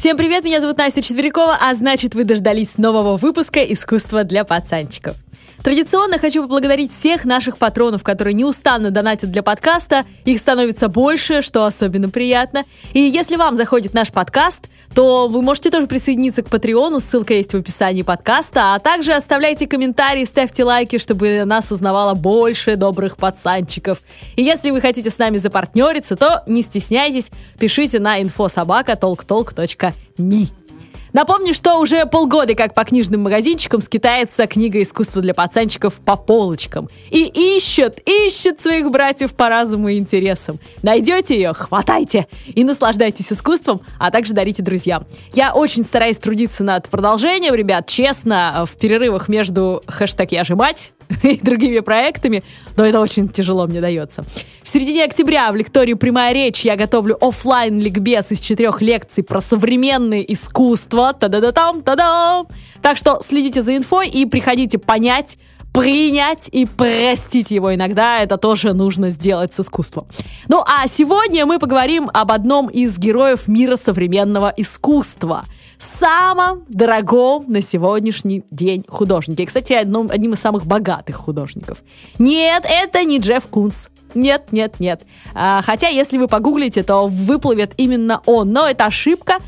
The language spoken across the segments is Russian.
Всем привет, меня зовут Настя Четверякова, а значит вы дождались нового выпуска «Искусство для пацанчиков». Традиционно хочу поблагодарить всех наших патронов, которые неустанно донатят для подкаста. Их становится больше, что особенно приятно. И если вам заходит наш подкаст, то вы можете тоже присоединиться к Патреону, ссылка есть в описании подкаста, а также оставляйте комментарии, ставьте лайки, чтобы нас узнавало больше добрых пацанчиков. И если вы хотите с нами запартнериться, то не стесняйтесь, пишите на infosobaka.talktalk.me. Напомню, что уже полгода как по книжным магазинчикам скитается книга искусства для пацанчиков по полочкам. И ищет, ищет своих братьев по разуму и интересам. Найдете ее, хватайте и наслаждайтесь искусством, а также дарите друзьям. Я очень стараюсь трудиться над продолжением, ребят, честно, в перерывах между хэштег «Я же мать» и другими проектами, но это очень тяжело мне дается. В середине октября в лектории «Прямая речь» я готовлю офлайн ликбез из четырех лекций про современное искусство. Та-да-да-там, та-дам! Так что следите за инфой и приходите понять, принять и простить его иногда. Это тоже нужно сделать с искусством. Ну а сегодня мы поговорим об одном из героев мира современного искусства – самом дорогом на сегодняшний день художнике. И, кстати, одном, одним из самых богатых художников. Нет, это не Джефф Кунс. Нет, нет, нет. А, хотя, если вы погуглите, то выплывет именно он. Но это ошибка,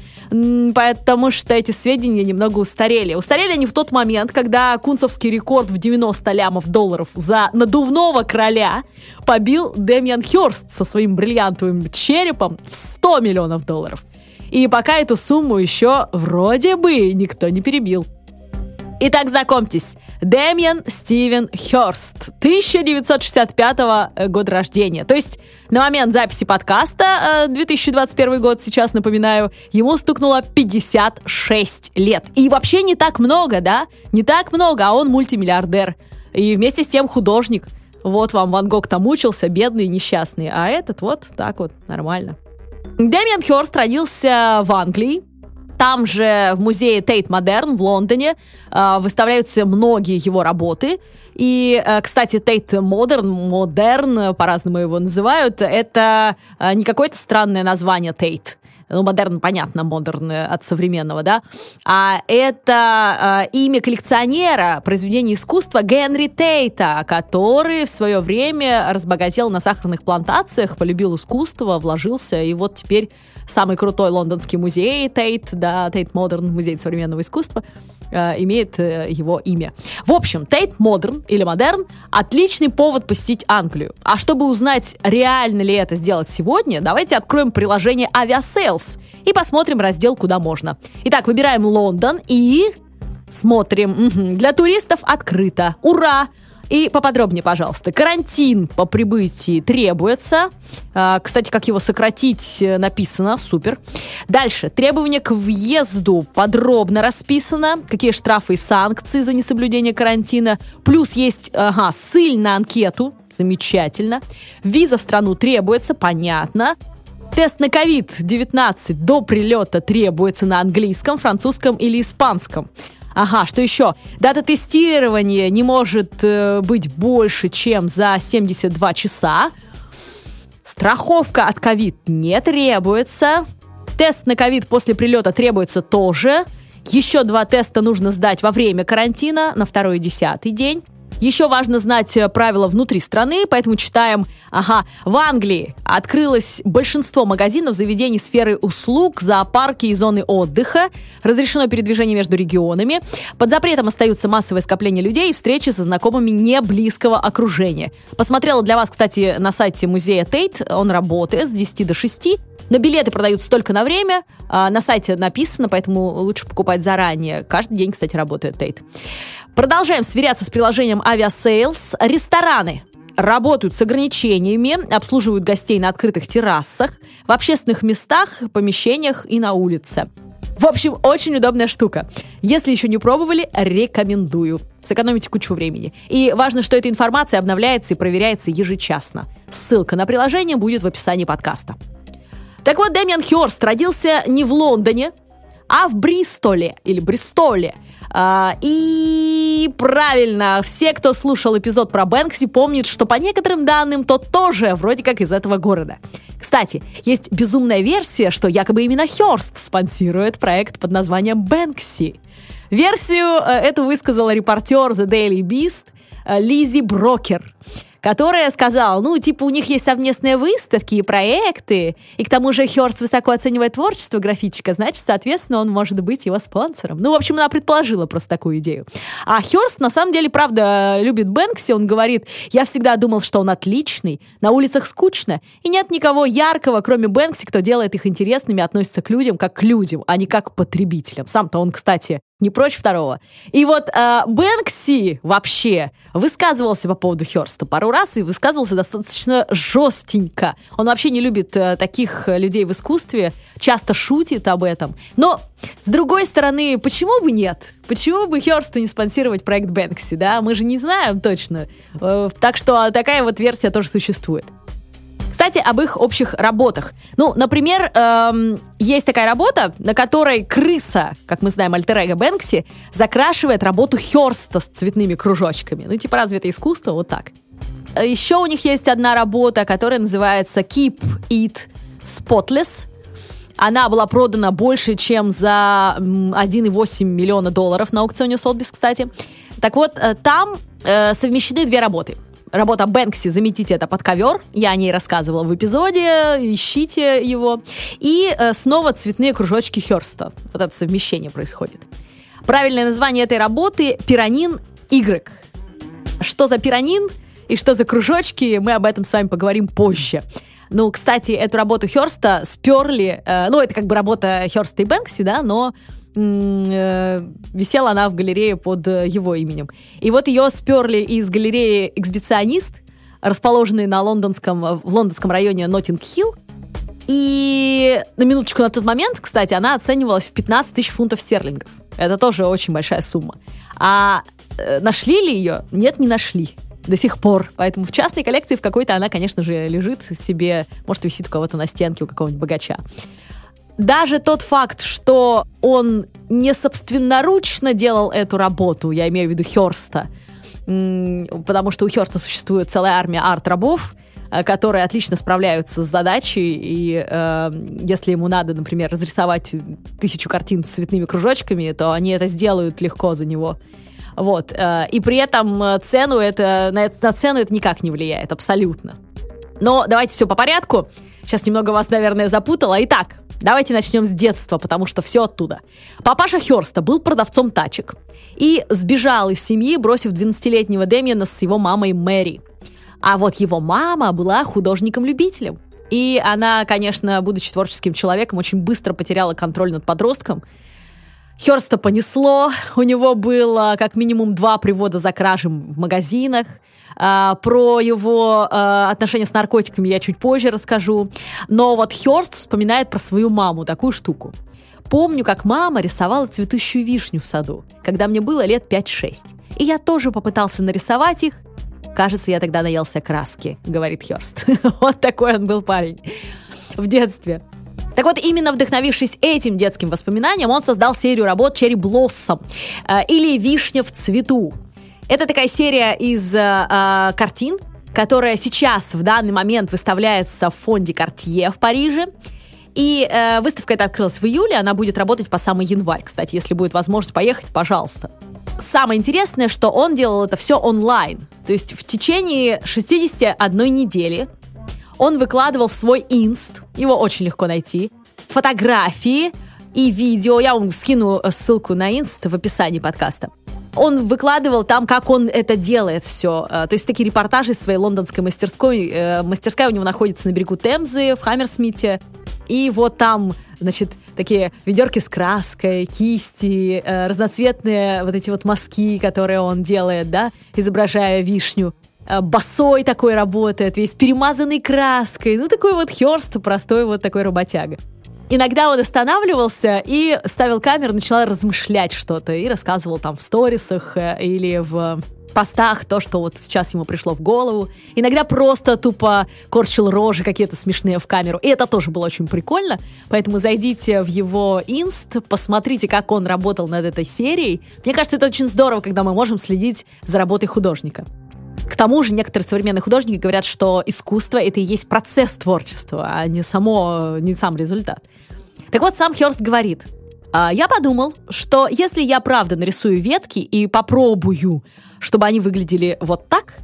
потому что эти сведения немного устарели. Устарели они в тот момент, когда кунцевский рекорд в 90 лямов долларов за надувного короля побил Дэмиан Хёрст со своим бриллиантовым черепом в 100 миллионов долларов. И пока эту сумму еще вроде бы никто не перебил. Итак, знакомьтесь, Дэмиан Стивен Хёрст, 1965 э, года рождения. То есть на момент записи подкаста, 2021 э, год, сейчас напоминаю, ему стукнуло 56 лет. И вообще не так много, да? Не так много, а он мультимиллиардер. И вместе с тем художник. Вот вам Ван Гог там мучился, бедный, несчастный. А этот вот так вот, нормально. Дэмиан Хёрст родился в Англии, там же в музее Тейт Модерн в Лондоне э, выставляются многие его работы. И, э, кстати, Тейт Модерн, Модерн, по-разному его называют, это э, не какое-то странное название Тейт ну, модерн, понятно, модерн от современного, да, а это э, имя коллекционера произведений искусства Генри Тейта, который в свое время разбогател на сахарных плантациях, полюбил искусство, вложился, и вот теперь самый крутой лондонский музей Тейт, да, Тейт Модерн, музей современного искусства, э, имеет э, его имя. В общем, Тейт Модерн или Модерн – отличный повод посетить Англию. А чтобы узнать, реально ли это сделать сегодня, давайте откроем приложение Aviasales и посмотрим раздел «Куда можно». Итак, выбираем Лондон и смотрим. Для туристов открыто. Ура! И поподробнее, пожалуйста. Карантин по прибытии требуется. А, кстати, как его сократить, э, написано. Супер. Дальше. Требования к въезду подробно расписано. Какие штрафы и санкции за несоблюдение карантина. Плюс есть, ага, ссыль на анкету. Замечательно. Виза в страну требуется. Понятно. Тест на COVID-19 до прилета требуется на английском, французском или испанском. Ага, что еще? Дата тестирования не может э, быть больше, чем за 72 часа. Страховка от ковид не требуется. Тест на ковид после прилета требуется тоже. Еще два теста нужно сдать во время карантина на второй и десятый день. Еще важно знать э, правила внутри страны, поэтому читаем. Ага, в Англии открылось большинство магазинов, заведений сферы услуг, зоопарки и зоны отдыха. Разрешено передвижение между регионами. Под запретом остаются массовые скопления людей и встречи со знакомыми не близкого окружения. Посмотрела для вас, кстати, на сайте музея Тейт. Он работает с 10 до 6. Но билеты продаются только на время. А, на сайте написано, поэтому лучше покупать заранее. Каждый день, кстати, работает Тейт. Продолжаем сверяться с приложением Aviasales. Рестораны работают с ограничениями, обслуживают гостей на открытых террасах, в общественных местах, помещениях и на улице. В общем, очень удобная штука. Если еще не пробовали, рекомендую. Сэкономите кучу времени. И важно, что эта информация обновляется и проверяется ежечасно. Ссылка на приложение будет в описании подкаста. Так вот, Дэмиан Хёрст родился не в Лондоне, а в Бристоле или Бристоле. А, и правильно, все, кто слушал эпизод про Бэнкси, помнят, что по некоторым данным тот тоже вроде как из этого города. Кстати, есть безумная версия, что якобы именно Хёрст спонсирует проект под названием Бэнкси. Версию э, эту высказала репортер The Daily Beast э, Лизи Брокер которая сказала, ну, типа, у них есть совместные выставки и проекты, и к тому же Хёрст высоко оценивает творчество графичика, значит, соответственно, он может быть его спонсором. Ну, в общем, она предположила просто такую идею. А Хёрст, на самом деле, правда, любит Бэнкси, он говорит, я всегда думал, что он отличный, на улицах скучно, и нет никого яркого, кроме Бэнкси, кто делает их интересными, относится к людям как к людям, а не как к потребителям. Сам-то он, кстати, не прочь второго. И вот э, Бэнкси вообще высказывался по поводу Херста пару раз и высказывался достаточно жестенько. Он вообще не любит э, таких людей в искусстве, часто шутит об этом. Но, с другой стороны, почему бы нет? Почему бы Херсту не спонсировать проект Бэнкси, да? Мы же не знаем точно. Э, так что такая вот версия тоже существует. Кстати, об их общих работах. Ну, например, эм, есть такая работа, на которой крыса, как мы знаем, альтер Бэнкси, закрашивает работу Херста с цветными кружочками. Ну, типа, разве это искусство? Вот так. Еще у них есть одна работа, которая называется Keep It Spotless. Она была продана больше, чем за 1,8 миллиона долларов на аукционе Sotheby's, кстати. Так вот, э, там э, совмещены две работы – Работа Бэнкси, заметите это под ковер. Я о ней рассказывала в эпизоде, ищите его. И э, снова цветные кружочки Херста. Вот это совмещение происходит. Правильное название этой работы – пиранин Y. Что за пиранин и что за кружочки, мы об этом с вами поговорим позже. Ну, кстати, эту работу Херста сперли, э, ну, это как бы работа Херста и Бэнкси, да, но висела она в галерее под э, его именем. И вот ее сперли из галереи «Эксбиционист», расположенной на лондонском, в лондонском районе Ноттинг-Хилл. И на минуточку на тот момент, кстати, она оценивалась в 15 тысяч фунтов стерлингов. Это тоже очень большая сумма. А э, нашли ли ее? Нет, не нашли до сих пор. Поэтому в частной коллекции в какой-то она, конечно же, лежит себе, может, висит у кого-то на стенке, у какого-нибудь богача даже тот факт, что он не собственноручно делал эту работу, я имею в виду Херста, потому что у Херста существует целая армия арт-рабов, э, которые отлично справляются с задачей, и э, если ему надо, например, разрисовать тысячу картин с цветными кружочками, то они это сделают легко за него. Вот. Э, и при этом э, цену это, на, на цену это никак не влияет, абсолютно. Но давайте все по порядку. Сейчас немного вас, наверное, запутала. Итак, Давайте начнем с детства, потому что все оттуда. Папаша Херста был продавцом тачек и сбежал из семьи, бросив 12-летнего Демиана с его мамой Мэри. А вот его мама была художником-любителем. И она, конечно, будучи творческим человеком, очень быстро потеряла контроль над подростком. Херста понесло, у него было как минимум два привода за кражем в магазинах – а, про его а, отношения с наркотиками я чуть позже расскажу. Но вот Хёрст вспоминает про свою маму такую штуку. Помню, как мама рисовала цветущую вишню в саду, когда мне было лет 5-6. И я тоже попытался нарисовать их. Кажется, я тогда наелся краски, говорит Хёрст. вот такой он был парень в детстве. Так вот, именно вдохновившись этим детским воспоминанием, он создал серию работ «Черри Блоссом» э, или «Вишня в цвету», это такая серия из э, э, картин, которая сейчас, в данный момент, выставляется в фонде Картье в Париже. И э, выставка эта открылась в июле, она будет работать по самый январь, кстати, если будет возможность поехать, пожалуйста. Самое интересное, что он делал это все онлайн, то есть в течение 61 недели он выкладывал в свой инст, его очень легко найти, фотографии и видео, я вам скину ссылку на инст в описании подкаста, он выкладывал там, как он это делает все. Э, то есть такие репортажи из своей лондонской мастерской. Э, мастерская у него находится на берегу Темзы в Хаммерсмите. И вот там, значит, такие ведерки с краской, кисти, э, разноцветные вот эти вот мазки, которые он делает, да, изображая вишню босой такой работает, весь перемазанный краской. Ну, такой вот Херст, простой вот такой работяга. Иногда он останавливался и ставил камеру, начинал размышлять что-то и рассказывал там в сторисах э, или в постах то, что вот сейчас ему пришло в голову. Иногда просто тупо корчил рожи какие-то смешные в камеру. И это тоже было очень прикольно. Поэтому зайдите в его инст, посмотрите, как он работал над этой серией. Мне кажется, это очень здорово, когда мы можем следить за работой художника. К тому же некоторые современные художники говорят, что искусство это и есть процесс творчества, а не само, не сам результат. Так вот, сам Херст говорит, «А, я подумал, что если я правда нарисую ветки и попробую, чтобы они выглядели вот так,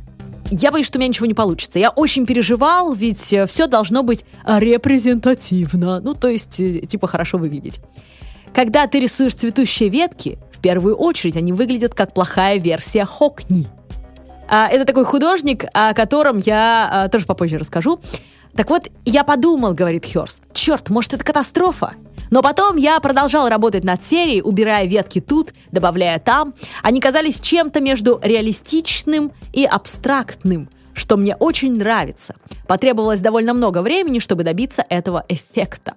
я боюсь, что у меня ничего не получится. Я очень переживал, ведь э, все должно быть репрезентативно. Ну, то есть, э, типа, хорошо выглядеть. Когда ты рисуешь цветущие ветки, в первую очередь они выглядят как плохая версия Хокни. А, это такой художник, о котором я а, тоже попозже расскажу. Так вот, я подумал, говорит Хёрст, черт, может это катастрофа? Но потом я продолжал работать над серией, убирая ветки тут, добавляя там. Они казались чем-то между реалистичным и абстрактным, что мне очень нравится. Потребовалось довольно много времени, чтобы добиться этого эффекта.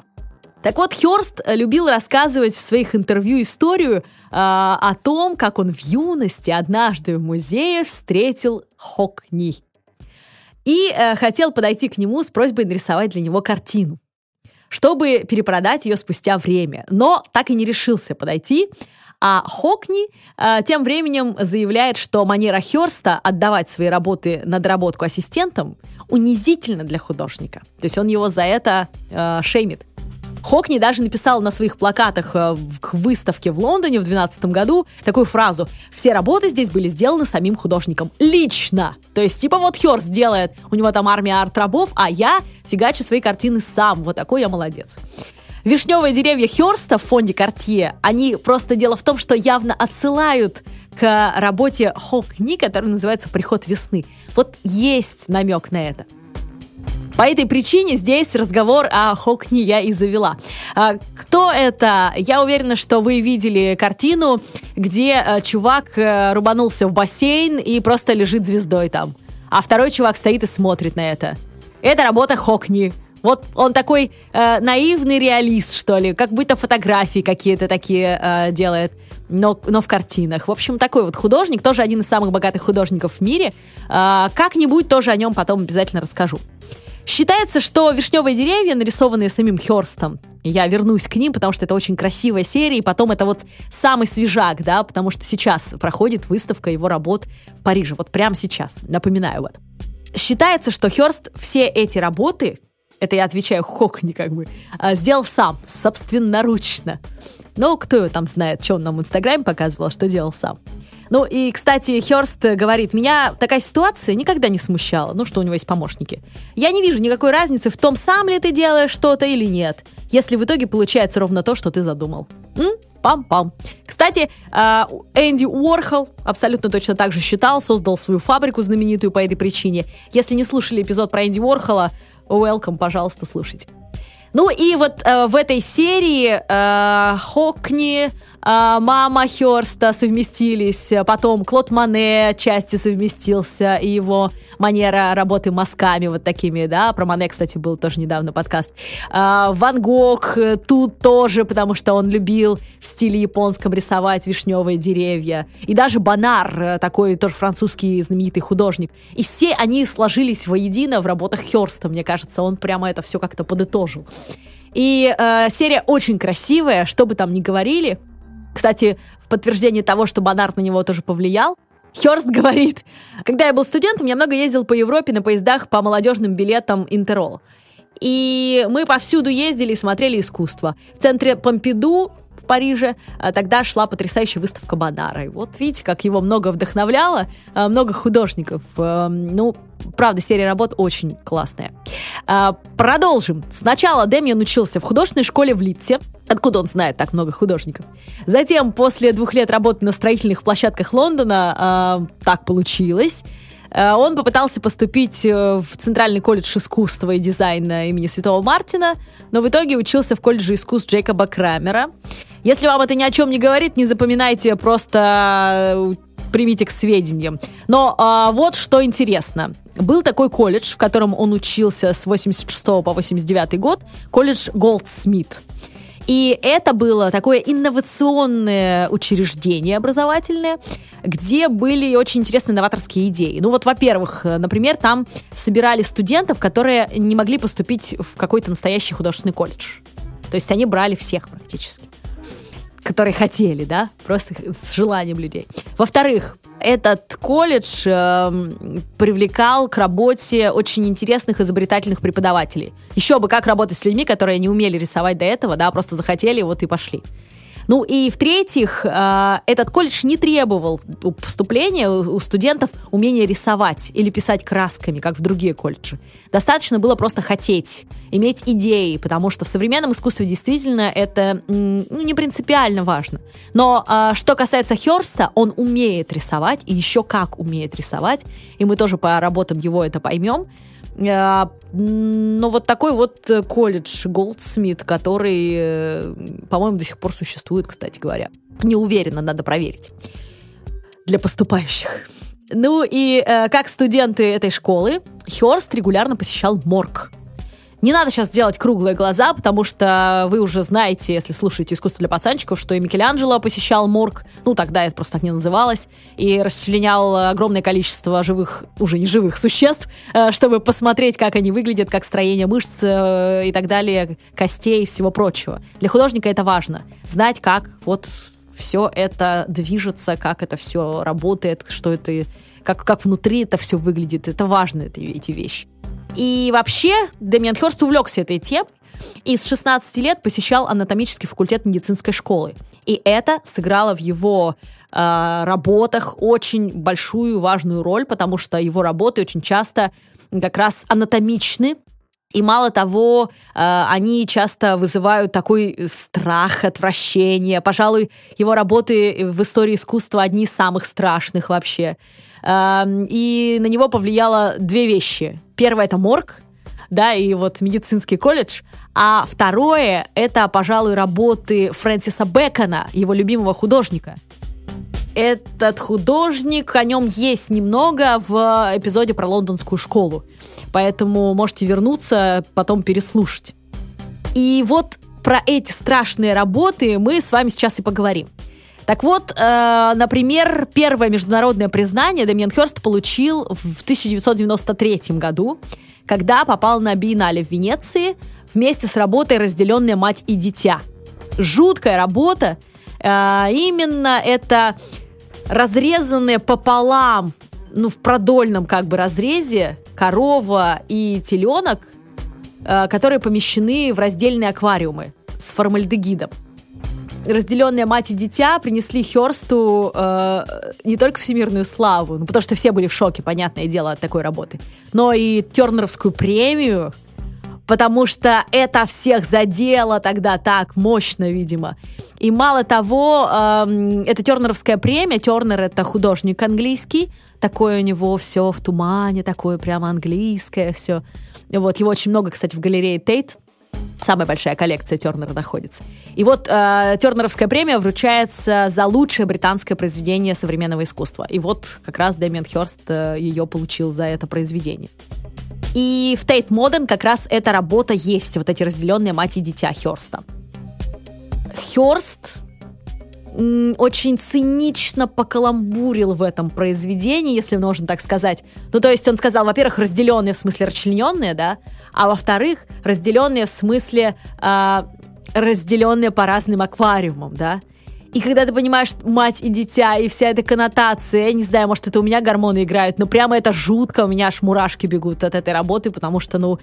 Так вот, Хёрст любил рассказывать в своих интервью историю э, о том, как он в юности однажды в музее встретил Хокни. И э, хотел подойти к нему с просьбой нарисовать для него картину чтобы перепродать ее спустя время. Но так и не решился подойти. А Хокни э, тем временем заявляет, что манера Херста отдавать свои работы на доработку ассистентам унизительно для художника. То есть он его за это э, шеймит. Хокни даже написал на своих плакатах э, к выставке в Лондоне в 2012 году такую фразу «Все работы здесь были сделаны самим художником. Лично!» То есть, типа, вот Хёрст делает, у него там армия арт-рабов, а я фигачу свои картины сам. Вот такой я молодец. Вишневые деревья Хёрста в фонде Картье, они просто дело в том, что явно отсылают к работе Хокни, которая называется «Приход весны». Вот есть намек на это. По этой причине здесь разговор о Хокни я и завела. А, кто это? Я уверена, что вы видели картину, где а, чувак а, рубанулся в бассейн и просто лежит звездой там. А второй чувак стоит и смотрит на это. Это работа Хокни. Вот он такой э, наивный реалист, что ли, как будто фотографии какие-то такие э, делает, но, но в картинах. В общем, такой вот художник, тоже один из самых богатых художников в мире. Э, как-нибудь тоже о нем потом обязательно расскажу. Считается, что вишневые деревья, нарисованные самим Херстом, я вернусь к ним, потому что это очень красивая серия, и потом это вот самый свежак, да, потому что сейчас проходит выставка его работ в Париже, вот прямо сейчас, напоминаю вот. Считается, что Херст все эти работы, это я отвечаю Хокни как бы, а, сделал сам, собственноручно. Но кто его там знает, что он нам в Инстаграме показывал, что делал сам. Ну и, кстати, Херст говорит, меня такая ситуация никогда не смущала, ну что у него есть помощники. Я не вижу никакой разницы в том, сам ли ты делаешь что-то или нет, если в итоге получается ровно то, что ты задумал. М? Пам-пам. Кстати, а, Энди Уорхол абсолютно точно так же считал, создал свою фабрику знаменитую по этой причине. Если не слушали эпизод про Энди Уорхола, welcome, пожалуйста, слушайте. Ну и вот э, в этой серии э, Хокни, мама Херста совместились, потом Клод Мане части совместился, и его манера работы мазками вот такими, да, про Мане, кстати, был тоже недавно подкаст. Э, Ван Гог тут тоже, потому что он любил в стиле японском рисовать вишневые деревья. И даже Бонар, э, такой тоже французский знаменитый художник. И все они сложились воедино в работах Херста, мне кажется, он прямо это все как-то подытожил. И э, серия очень красивая, что бы там ни говорили. Кстати, в подтверждение того, что Бонарт на него тоже повлиял, Хёрст говорит, когда я был студентом, я много ездил по Европе на поездах по молодежным билетам Интерол. И мы повсюду ездили и смотрели искусство. В центре Помпиду в Париже а, тогда шла потрясающая выставка Бонара. И вот видите, как его много вдохновляло, а, много художников. А, ну, правда, серия работ очень классная. Продолжим. Сначала Демьян учился в художественной школе в Литсе. Откуда он знает так много художников? Затем, после двух лет работы на строительных площадках Лондона, так получилось, Э, он попытался поступить э, в Центральный колледж искусства и дизайна имени Святого Мартина, но в итоге учился в колледже искусств Джейкоба Крамера. Если вам это ни о чем не говорит, не запоминайте, просто э, примите к сведениям. Но а, вот что интересно. Был такой колледж, в котором он учился с 86 по 89 год, колледж Голдсмит. И это было такое инновационное учреждение образовательное, где были очень интересные новаторские идеи. Ну вот, во-первых, например, там собирали студентов, которые не могли поступить в какой-то настоящий художественный колледж. То есть они брали всех практически которые хотели, да, просто с желанием людей. Во-вторых, этот колледж э, привлекал к работе очень интересных изобретательных преподавателей. Еще бы как работать с людьми, которые не умели рисовать до этого, да, просто захотели, вот и пошли. Ну и в-третьих, э, этот колледж не требовал поступления у студентов умения рисовать или писать красками, как в другие колледжи. Достаточно было просто хотеть, иметь идеи, потому что в современном искусстве действительно это ну, не принципиально важно. Но э, что касается Херста, он умеет рисовать, и еще как умеет рисовать, и мы тоже по работам его это поймем. Э, ну, вот такой вот э, колледж Голдсмит, который, э, по-моему, до сих пор существует, кстати говоря. Не уверена, надо проверить. Для поступающих. Ну и э, как студенты этой школы, Хёрст регулярно посещал морг. Не надо сейчас делать круглые глаза, потому что вы уже знаете, если слушаете «Искусство для пацанчиков», что и Микеланджело посещал морг, ну, тогда это просто так не называлось, и расчленял огромное количество живых, уже не живых существ, э, чтобы посмотреть, как они выглядят, как строение мышц э, и так далее, костей и всего прочего. Для художника это важно. Знать, как вот все это движется, как это все работает, что это, как, как внутри это все выглядит. Это важно, это, эти вещи. И вообще Дэмиан Хёрст увлекся этой темой и с 16 лет посещал анатомический факультет медицинской школы. И это сыграло в его э, работах очень большую важную роль, потому что его работы очень часто как раз анатомичны, и мало того, э, они часто вызывают такой страх, отвращение. Пожалуй, его работы в истории искусства одни из самых страшных вообще. И на него повлияло две вещи. Первое — это морг, да, и вот медицинский колледж. А второе — это, пожалуй, работы Фрэнсиса Бэкона, его любимого художника. Этот художник, о нем есть немного в эпизоде про лондонскую школу. Поэтому можете вернуться, потом переслушать. И вот про эти страшные работы мы с вами сейчас и поговорим. Так вот, э, например, первое международное признание Дэмиен Хёрст получил в 1993 году, когда попал на биеннале в Венеции вместе с работой «Разделенная мать и дитя». Жуткая работа. Э, именно это разрезанные пополам, ну, в продольном как бы разрезе корова и теленок, э, которые помещены в раздельные аквариумы с формальдегидом разделенная мать и дитя принесли Херсту э, не только всемирную славу, ну, потому что все были в шоке, понятное дело, от такой работы, но и Тернеровскую премию, потому что это всех задело тогда так мощно, видимо. И мало того, э, это Тернеровская премия, Тернер это художник английский, такое у него все в тумане, такое прямо английское все. Вот, его очень много, кстати, в галерее Тейт Самая большая коллекция Тернера находится. И вот э, Тернеровская премия вручается за лучшее британское произведение современного искусства. И вот как раз Дэмиан Хёрст э, ее получил за это произведение. И в Тейт Модерн как раз эта работа есть, вот эти разделенные мать и дитя Хёрста. Хёрст очень цинично покаламбурил в этом произведении, если можно так сказать. Ну, то есть он сказал, во-первых, разделенные в смысле расчлененные, да, а во-вторых, разделенные в смысле э, разделенные по разным аквариумам, да. И когда ты понимаешь мать и дитя, и вся эта коннотация, я не знаю, может, это у меня гормоны играют, но прямо это жутко, у меня аж мурашки бегут от этой работы, потому что, ну,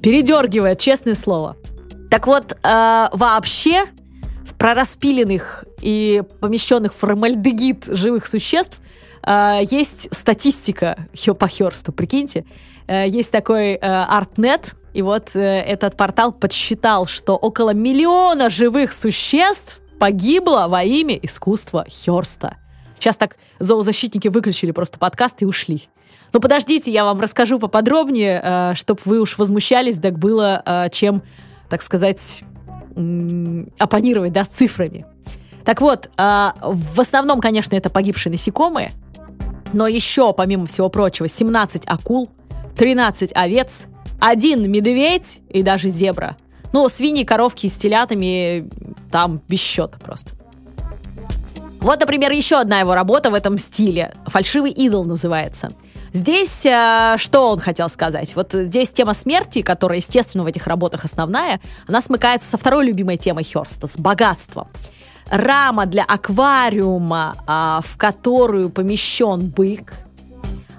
передергивает, честное слово. Так вот, э, вообще, про распиленных и помещенных в формальдегид живых существ э, есть статистика по Херсту, прикиньте. Э, есть такой э, и вот э, этот портал подсчитал, что около миллиона живых существ погибло во имя искусства Херста. Сейчас так зоозащитники выключили просто подкаст и ушли. Но подождите, я вам расскажу поподробнее, э, чтобы вы уж возмущались, так было, э, чем, так сказать, оппонировать, да, с цифрами. Так вот, э, в основном, конечно, это погибшие насекомые, но еще, помимо всего прочего, 17 акул, 13 овец, один медведь и даже зебра. Ну, свиньи, коровки с телятами там без счета просто. Вот, например, еще одна его работа в этом стиле. «Фальшивый идол» называется. Здесь э, что он хотел сказать? Вот здесь тема смерти, которая, естественно, в этих работах основная, она смыкается со второй любимой темой Херста, с богатством. рама для аквариума, а, в которую помещен бык,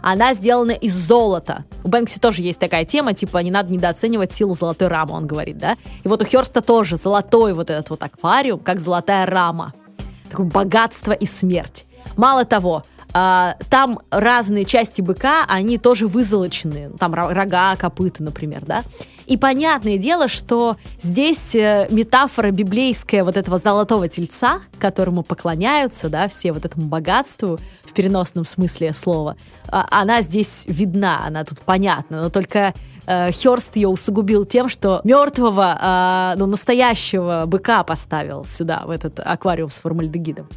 она сделана из золота. У Бэнкси тоже есть такая тема, типа, не надо недооценивать силу золотой рамы, он говорит, да? И вот у Херста тоже золотой вот этот вот аквариум, как золотая рама. Такое богатство и смерть. Мало того, а, там разные части быка, они тоже вызолочены. Там рога, копыта, например, да. И понятное дело, что здесь э, метафора библейская вот этого золотого тельца, которому поклоняются, да, все вот этому богатству в переносном смысле слова, а, она здесь видна, она тут понятна, но только э, Херст ее усугубил тем, что мертвого, э, ну, настоящего быка поставил сюда, в этот аквариум с формальдегидом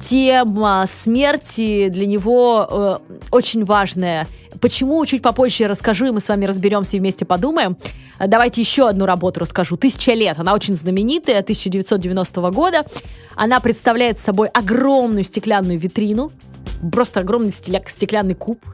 тема смерти для него э, очень важная. Почему, чуть попозже расскажу, и мы с вами разберемся и вместе подумаем. Давайте еще одну работу расскажу. «Тысяча лет». Она очень знаменитая, 1990 года. Она представляет собой огромную стеклянную витрину, просто огромный стеклянный куб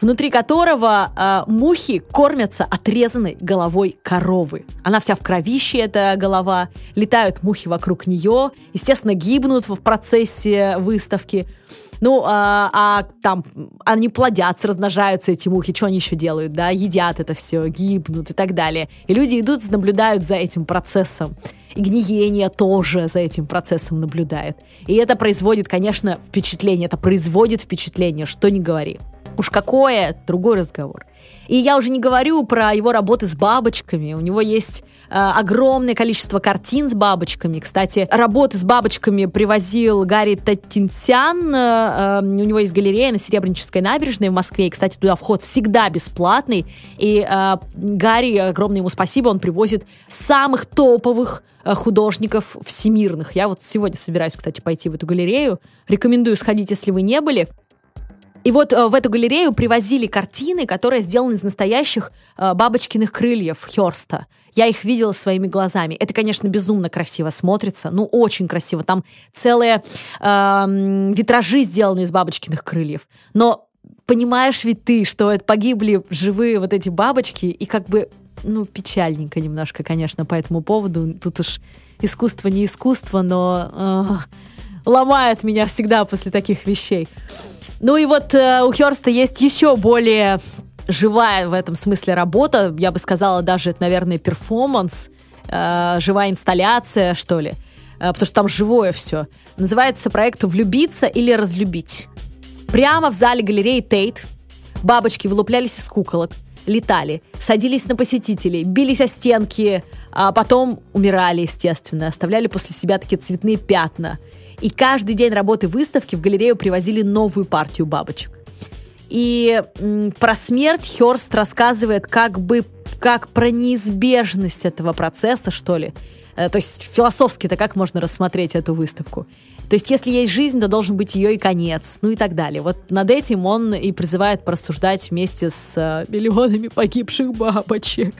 внутри которого э, мухи кормятся отрезанной головой коровы. Она вся в кровище, эта голова. Летают мухи вокруг нее. Естественно, гибнут в процессе выставки. Ну, а, а там они плодятся, размножаются, эти мухи. Что они еще делают, да? Едят это все, гибнут и так далее. И люди идут, наблюдают за этим процессом. И гниение тоже за этим процессом наблюдает. И это производит, конечно, впечатление. Это производит впечатление, что не говори. Уж какое, другой разговор. И я уже не говорю про его работы с бабочками. У него есть э, огромное количество картин с бабочками. Кстати, работы с бабочками привозил Гарри Татинсян. Э, э, у него есть галерея на Серебрянической набережной в Москве. И, кстати, туда вход всегда бесплатный. И э, Гарри, огромное ему спасибо, он привозит самых топовых э, художников всемирных. Я вот сегодня собираюсь, кстати, пойти в эту галерею. Рекомендую сходить, если вы не были. И вот э, в эту галерею привозили картины, которые сделаны из настоящих э, бабочкиных крыльев Херста. Я их видела своими глазами. Это, конечно, безумно красиво смотрится. Ну, очень красиво. Там целые э, витражи сделаны из бабочкиных крыльев. Но понимаешь ведь ты, что это погибли живые вот эти бабочки, и как бы, ну, печальненько немножко, конечно, по этому поводу. Тут уж искусство не искусство, но э, ломает меня всегда после таких вещей. Ну и вот э, у Херста есть еще более живая в этом смысле работа, я бы сказала, даже это, наверное, перформанс, э, живая инсталляция, что ли, э, потому что там живое все. Называется проект «Влюбиться или разлюбить». Прямо в зале галереи Тейт бабочки вылуплялись из куколок, летали, садились на посетителей, бились о стенки, а потом умирали, естественно, оставляли после себя такие цветные пятна – и каждый день работы выставки в галерею привозили новую партию бабочек. И м, про смерть Херст рассказывает как бы как про неизбежность этого процесса, что ли. Э, то есть философски-то как можно рассмотреть эту выставку? То есть если есть жизнь, то должен быть ее и конец, ну и так далее. Вот над этим он и призывает порассуждать вместе с э, миллионами погибших бабочек.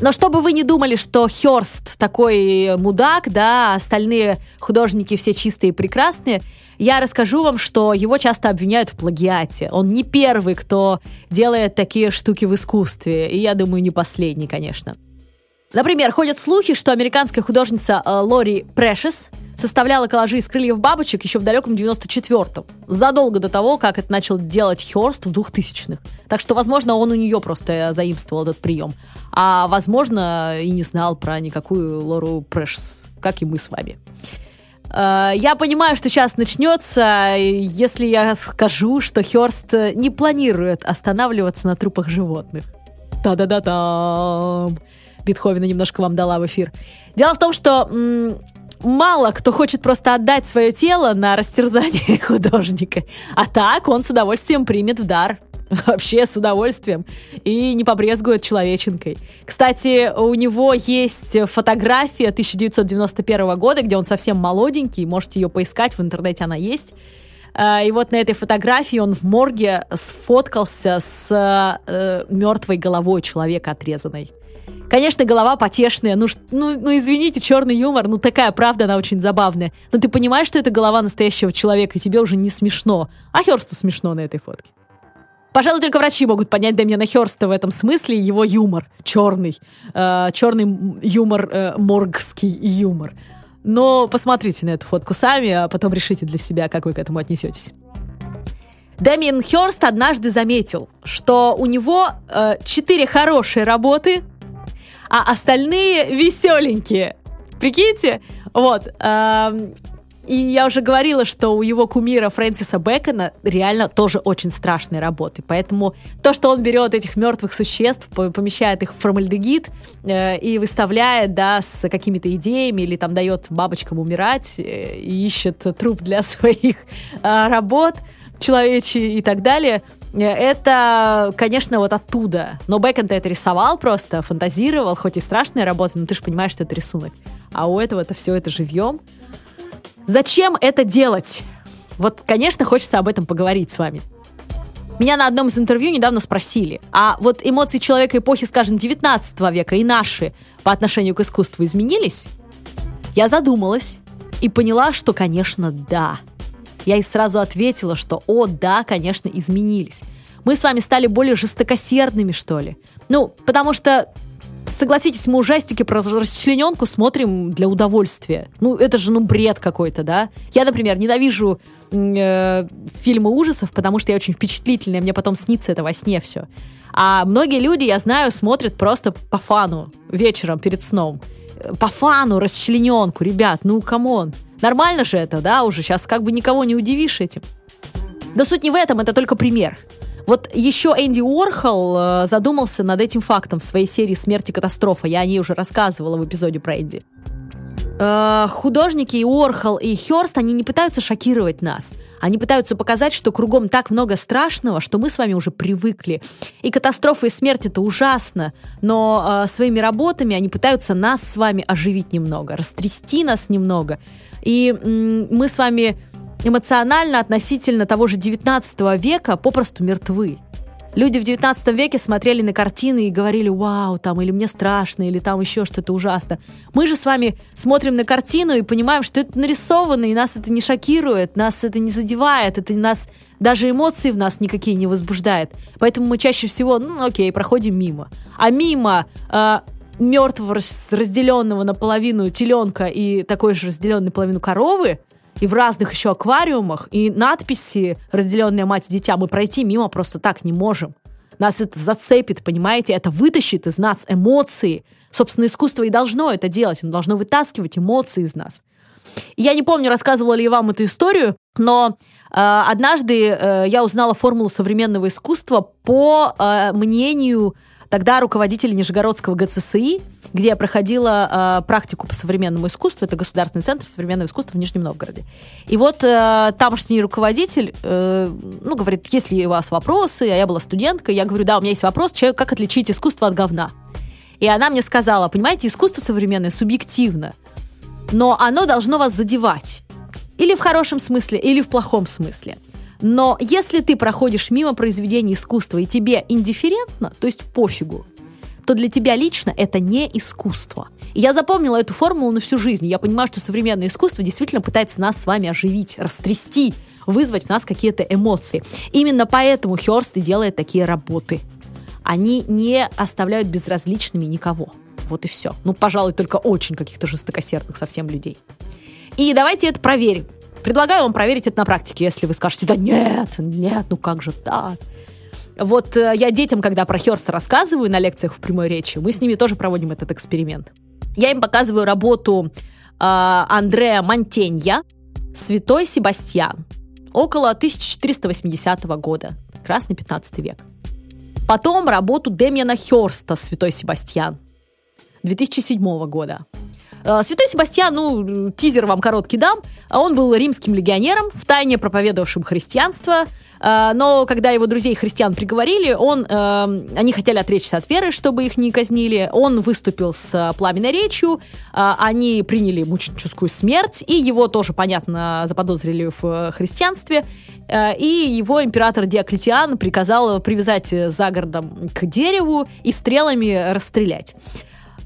Но чтобы вы не думали, что Херст такой мудак, да, а остальные художники все чистые и прекрасные, я расскажу вам, что его часто обвиняют в плагиате. Он не первый, кто делает такие штуки в искусстве, и я думаю, не последний, конечно. Например, ходят слухи, что американская художница э, Лори Прэшес составляла коллажи из крыльев бабочек еще в далеком 94-м, задолго до того, как это начал делать Хёрст в 2000-х. Так что, возможно, он у нее просто заимствовал этот прием. А, возможно, и не знал про никакую Лору Прэшес, как и мы с вами. Э, я понимаю, что сейчас начнется, если я скажу, что Хёрст не планирует останавливаться на трупах животных. Та-да-да-там! Бетховена немножко вам дала в эфир. Дело в том, что мало кто хочет просто отдать свое тело на растерзание художника. А так он с удовольствием примет в дар. Вообще с удовольствием. И не побрезгует человеченкой. Кстати, у него есть фотография 1991 года, где он совсем молоденький. Можете ее поискать, в интернете она есть. А, и вот на этой фотографии он в морге сфоткался с э, мертвой головой человека отрезанной. Конечно, голова потешная, ну, ну, ну извините, черный юмор, ну такая правда, она очень забавная. Но ты понимаешь, что это голова настоящего человека, и тебе уже не смешно. А Херсту смешно на этой фотке. Пожалуй, только врачи могут понять Дэмиана Херста в этом смысле, его юмор, черный, э, черный юмор, э, моргский юмор. Но посмотрите на эту фотку сами, а потом решите для себя, как вы к этому отнесетесь. Дэмиен Хёрст однажды заметил, что у него э, четыре хорошие работы, а остальные веселенькие. Прикиньте? Вот. Э, и я уже говорила, что у его кумира Фрэнсиса Бэкона реально тоже очень страшные работы. Поэтому то, что он берет этих мертвых существ, помещает их в формальдегид э, и выставляет, да, с какими-то идеями, или там дает бабочкам умирать, э, ищет труп для своих э, работ человечьи и так далее, это, конечно, вот оттуда. Но Бэкон-то это рисовал просто, фантазировал, хоть и страшная работа, но ты же понимаешь, что это рисунок. А у этого это все это живьем. Зачем это делать? Вот, конечно, хочется об этом поговорить с вами. Меня на одном из интервью недавно спросили, а вот эмоции человека эпохи, скажем, 19 века и наши по отношению к искусству изменились? Я задумалась и поняла, что, конечно, да. Я и сразу ответила, что, о, да, конечно, изменились. Мы с вами стали более жестокосердными, что ли. Ну, потому что согласитесь, мы ужастики про расчлененку смотрим для удовольствия. Ну, это же, ну, бред какой-то, да? Я, например, ненавижу э, фильмы ужасов, потому что я очень впечатлительная, мне потом снится это во сне все. А многие люди, я знаю, смотрят просто по фану вечером перед сном. По фану, расчлененку, ребят, ну, come on. Нормально же это, да, уже сейчас как бы никого не удивишь этим. Да суть не в этом, это только пример. Вот еще Энди Уорхол э, задумался над этим фактом в своей серии «Смерть и катастрофа». Я о ней уже рассказывала в эпизоде про Энди. Э, художники и Уорхол, и Хёрст, они не пытаются шокировать нас. Они пытаются показать, что кругом так много страшного, что мы с вами уже привыкли. И катастрофа и смерть это ужасно, но э, своими работами они пытаются нас с вами оживить немного, растрясти нас немного. И м- мы с вами эмоционально относительно того же 19 века попросту мертвы. Люди в 19 веке смотрели на картины и говорили, вау, там, или мне страшно, или там еще что-то ужасно. Мы же с вами смотрим на картину и понимаем, что это нарисовано, и нас это не шокирует, нас это не задевает, это нас, даже эмоции в нас никакие не возбуждает. Поэтому мы чаще всего, ну, окей, проходим мимо. А мимо э, мертвого, разделенного наполовину теленка и такой же разделенной половину коровы, и в разных еще аквариумах, и надписи «Разделенная мать и дитя» мы пройти мимо просто так не можем. Нас это зацепит, понимаете? Это вытащит из нас эмоции. Собственно, искусство и должно это делать. Оно должно вытаскивать эмоции из нас. Я не помню, рассказывала ли я вам эту историю, но э, однажды э, я узнала формулу современного искусства по э, мнению тогда руководителя Нижегородского ГЦСИ, где я проходила э, практику по современному искусству. Это Государственный центр современного искусства в Нижнем Новгороде. И вот э, тамошний руководитель, э, ну, говорит, если у вас вопросы, а я была студенткой, я говорю, да, у меня есть вопрос, человек, как отличить искусство от говна? И она мне сказала, понимаете, искусство современное субъективно, но оно должно вас задевать. Или в хорошем смысле, или в плохом смысле. Но если ты проходишь мимо произведения искусства и тебе индифферентно, то есть пофигу, то для тебя лично это не искусство. И я запомнила эту формулу на всю жизнь. Я понимаю, что современное искусство действительно пытается нас с вами оживить, растрясти, вызвать в нас какие-то эмоции. Именно поэтому Хёрст и делает такие работы. Они не оставляют безразличными никого. Вот и все. Ну, пожалуй, только очень каких-то жестокосердных совсем людей. И давайте это проверим. Предлагаю вам проверить это на практике, если вы скажете, да нет, нет, ну как же так? Вот э, я детям, когда про Херста рассказываю на лекциях в прямой речи, мы с ними тоже проводим этот эксперимент. Я им показываю работу э, Андреа Монтенья «Святой Себастьян» около 1480 года, красный 15 век. Потом работу Демьяна Херста «Святой Себастьян» 2007 года. Э, Святой Себастьян, ну, тизер вам короткий дам, он был римским легионером, в тайне проповедовавшим христианство, э, но когда его друзей христиан приговорили, он, э, они хотели отречься от веры, чтобы их не казнили. Он выступил с пламенной речью, они приняли мученическую смерть, и его тоже, понятно, заподозрили в христианстве. И его император Диоклетиан приказал привязать за городом к дереву и стрелами расстрелять.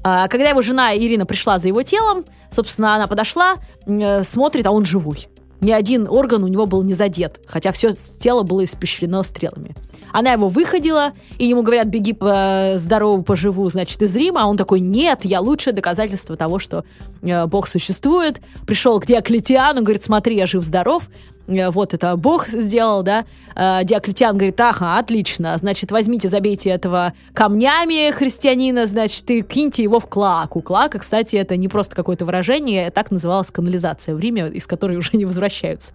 А, когда его жена Ирина пришла за его телом, собственно, она подошла, э, смотрит, а он живой. ни один орган у него был не задет, хотя все тело было испещрено стрелами. Она его выходила, и ему говорят, беги по здорову, поживу, значит, из Рима. А он такой, нет, я лучшее доказательство того, что э, Бог существует. Пришел к Диоклетиану, говорит, смотри, я жив-здоров. Э, вот это Бог сделал, да. Э, Диоклетиан говорит, ага, отлично, значит, возьмите, забейте этого камнями христианина, значит, и киньте его в клаку. Клака, кстати, это не просто какое-то выражение, так называлась канализация в Риме, из которой уже не возвращаются.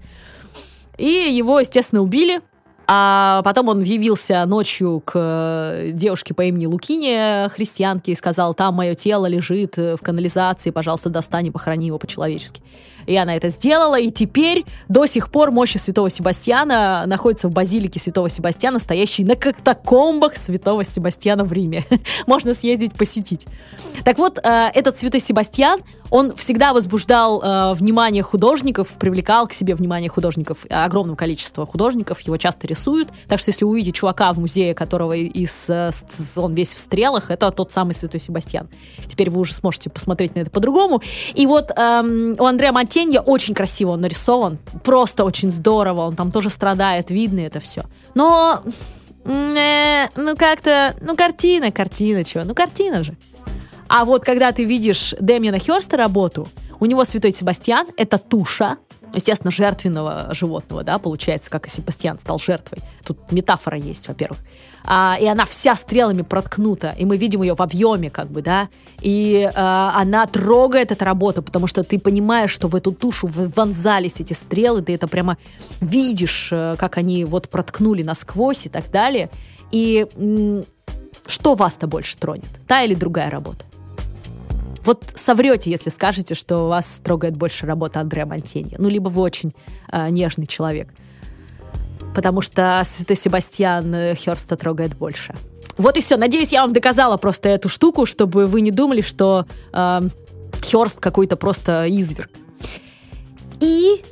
И его, естественно, убили, а потом он явился ночью к э, девушке по имени Лукине, христианке, и сказал, там мое тело лежит в канализации, пожалуйста, достань и похорони его по-человечески. И она это сделала, и теперь до сих пор мощи святого Себастьяна находится в базилике святого Себастьяна, стоящей на катакомбах святого Себастьяна в Риме. Можно съездить посетить. Так вот, э, этот святой Себастьян, он всегда возбуждал э, внимание художников, привлекал к себе внимание художников, огромное количество художников, его часто рисуют. Так что если увидите чувака в музее, которого из, э, он весь в стрелах, это тот самый святой Себастьян. Теперь вы уже сможете посмотреть на это по-другому. И вот эм, у Андрея Матенья очень красиво он нарисован, просто очень здорово, он там тоже страдает, видно это все. Но э, ну как-то, ну картина, картина, чего, ну картина же. А вот когда ты видишь Дэмиана Херста работу, у него Святой Себастьян — это туша, естественно, жертвенного животного, да, получается, как и Себастьян стал жертвой. Тут метафора есть, во-первых. А, и она вся стрелами проткнута, и мы видим ее в объеме, как бы, да, и а, она трогает эту работу, потому что ты понимаешь, что в эту тушу вонзались эти стрелы, ты это прямо видишь, э, как они вот проткнули насквозь и так далее. И что вас-то больше тронет, та или другая работа? Вот соврете, если скажете, что вас трогает больше работа Андреа Монтенья. Ну, либо вы очень э, нежный человек. Потому что Святой Себастьян э, Херста трогает больше. Вот и все. Надеюсь, я вам доказала просто эту штуку, чтобы вы не думали, что э, Херст какой-то просто изверг. И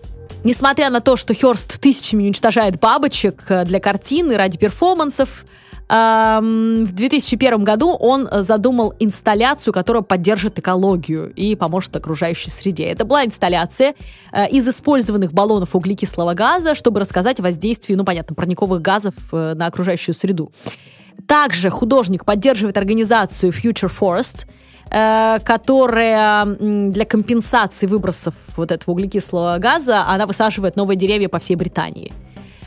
несмотря на то, что Херст тысячами уничтожает бабочек э, для картины ради перформансов, в 2001 году он задумал инсталляцию, которая поддержит экологию и поможет окружающей среде. Это была инсталляция э, из использованных баллонов углекислого газа, чтобы рассказать о воздействии, ну, понятно, парниковых газов э, на окружающую среду. Также художник поддерживает организацию Future Forest, э, которая для компенсации выбросов вот этого углекислого газа, она высаживает новые деревья по всей Британии.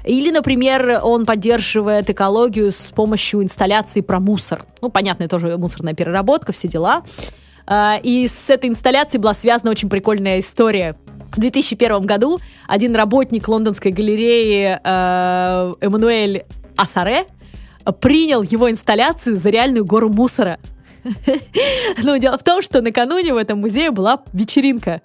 Или, например, он поддерживает экологию с помощью инсталляции про мусор. Ну, понятно, тоже мусорная переработка, все дела. А, и с этой инсталляцией была связана очень прикольная история. В 2001 году один работник лондонской галереи э, Эммануэль Асаре принял его инсталляцию за реальную гору мусора. Но дело в том, что накануне в этом музее была вечеринка.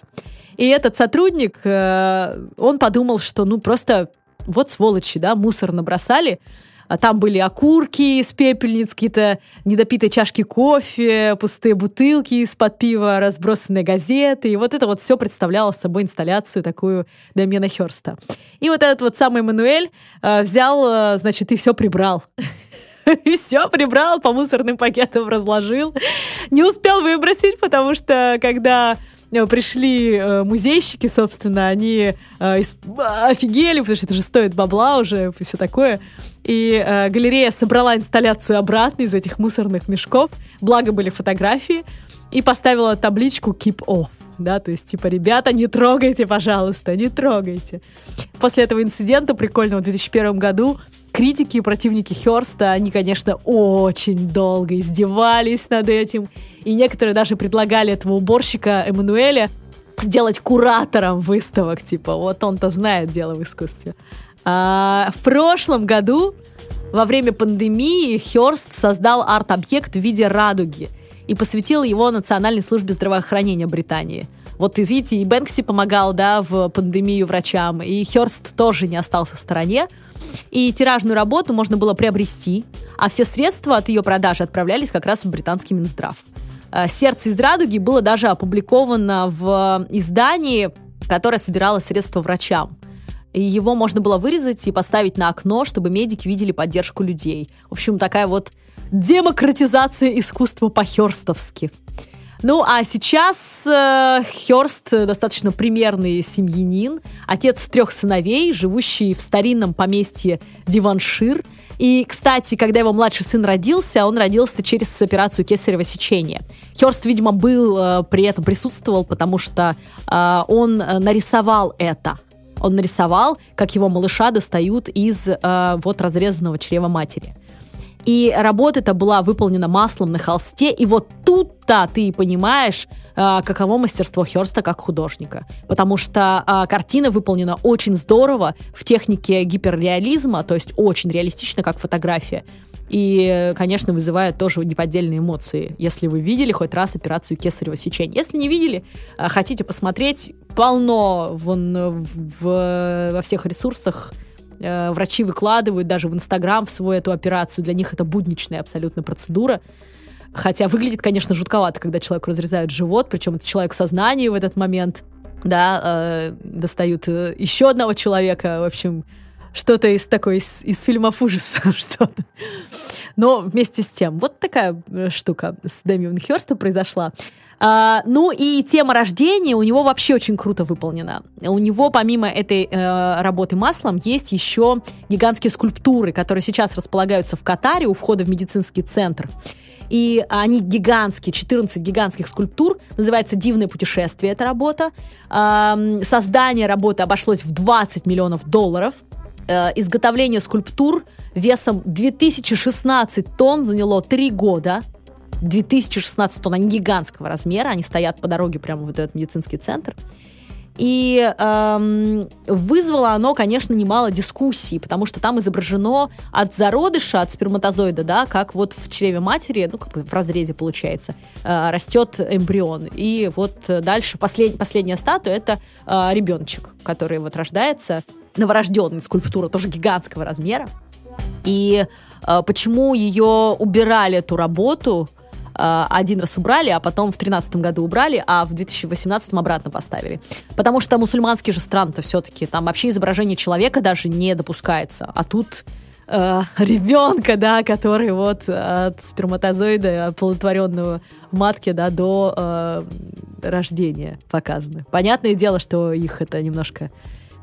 И этот сотрудник, э, он подумал, что ну просто вот сволочи, да, мусор набросали, а там были окурки из пепельниц, какие-то недопитые чашки кофе, пустые бутылки из-под пива, разбросанные газеты. И вот это вот все представляло собой инсталляцию такую Дамьена Херста. И вот этот вот самый Мануэль э, взял, э, значит, и все прибрал. И все прибрал, по мусорным пакетам разложил. Не успел выбросить, потому что когда пришли э, музейщики, собственно, они э, офигели, потому что это же стоит бабла уже и все такое. И э, галерея собрала инсталляцию обратно из этих мусорных мешков, благо были фотографии, и поставила табличку «Keep off» да, то есть, типа, ребята, не трогайте, пожалуйста, не трогайте. После этого инцидента прикольного в 2001 году критики и противники Херста, они, конечно, очень долго издевались над этим. И некоторые даже предлагали этого уборщика Эммануэля сделать куратором выставок. Типа, вот он-то знает дело в искусстве. А, в прошлом году, во время пандемии, Херст создал арт-объект в виде радуги и посвятил его Национальной службе здравоохранения Британии. Вот, видите, и Бэнкси помогал, да, в пандемию врачам, и Херст тоже не остался в стороне. И тиражную работу можно было приобрести, а все средства от ее продажи отправлялись как раз в британский Минздрав. Э, «Сердце из радуги» было даже опубликовано в издании, которое собирало средства врачам. И его можно было вырезать и поставить на окно, чтобы медики видели поддержку людей. В общем, такая вот демократизация искусства по-херстовски. Ну, а сейчас э, Хёрст достаточно примерный семьянин, отец трех сыновей, живущий в старинном поместье Диваншир. И, кстати, когда его младший сын родился, он родился через операцию кесарево сечения. Хёрст, видимо, был э, при этом присутствовал, потому что э, он нарисовал это. Он нарисовал, как его малыша достают из э, вот разрезанного чрева матери. И работа эта была выполнена маслом на холсте, и вот тут-то ты понимаешь, э, каково мастерство Херста как художника. Потому что э, картина выполнена очень здорово в технике гиперреализма, то есть очень реалистично, как фотография. И, конечно, вызывает тоже неподдельные эмоции. Если вы видели хоть раз операцию кесарево сечения. Если не видели, э, хотите посмотреть, полно вон, в, во всех ресурсах Э, врачи выкладывают даже в Инстаграм в свою эту операцию. Для них это будничная абсолютно процедура. Хотя выглядит, конечно, жутковато, когда человеку разрезают живот, причем это человек в сознании в этот момент. Да, э, достают э, еще одного человека, в общем, что-то из такой, из, из фильмов ужаса, что-то. Но вместе с тем, вот такая э, штука с Дэмион Хёрстом произошла. А, ну и тема рождения у него вообще очень круто выполнена. У него помимо этой э, работы маслом есть еще гигантские скульптуры, которые сейчас располагаются в Катаре у входа в медицинский центр. И они гигантские, 14 гигантских скульптур. Называется «Дивное путешествие» эта работа. Создание работы обошлось в 20 миллионов долларов. Э, изготовление скульптур весом 2016 тонн заняло 3 года. 2016 тонн, они гигантского размера, они стоят по дороге прямо в этот медицинский центр. И эм, вызвало оно, конечно, немало дискуссий, потому что там изображено от зародыша, от сперматозоида, да, как вот в чреве матери, ну, как бы в разрезе получается, э, растет эмбрион. И вот дальше послед, последняя статуя это э, ребеночек, который вот рождается, новорожденная скульптура, тоже гигантского размера. И э, почему ее убирали, эту работу, э, один раз убрали, а потом в 2013 году убрали, а в 2018 обратно поставили. Потому что мусульманские же страны-то все-таки, там вообще изображение человека даже не допускается. А тут э, ребенка, да, который вот от сперматозоида, оплодотворенного в матке, да, до э, рождения показаны. Понятное дело, что их это немножко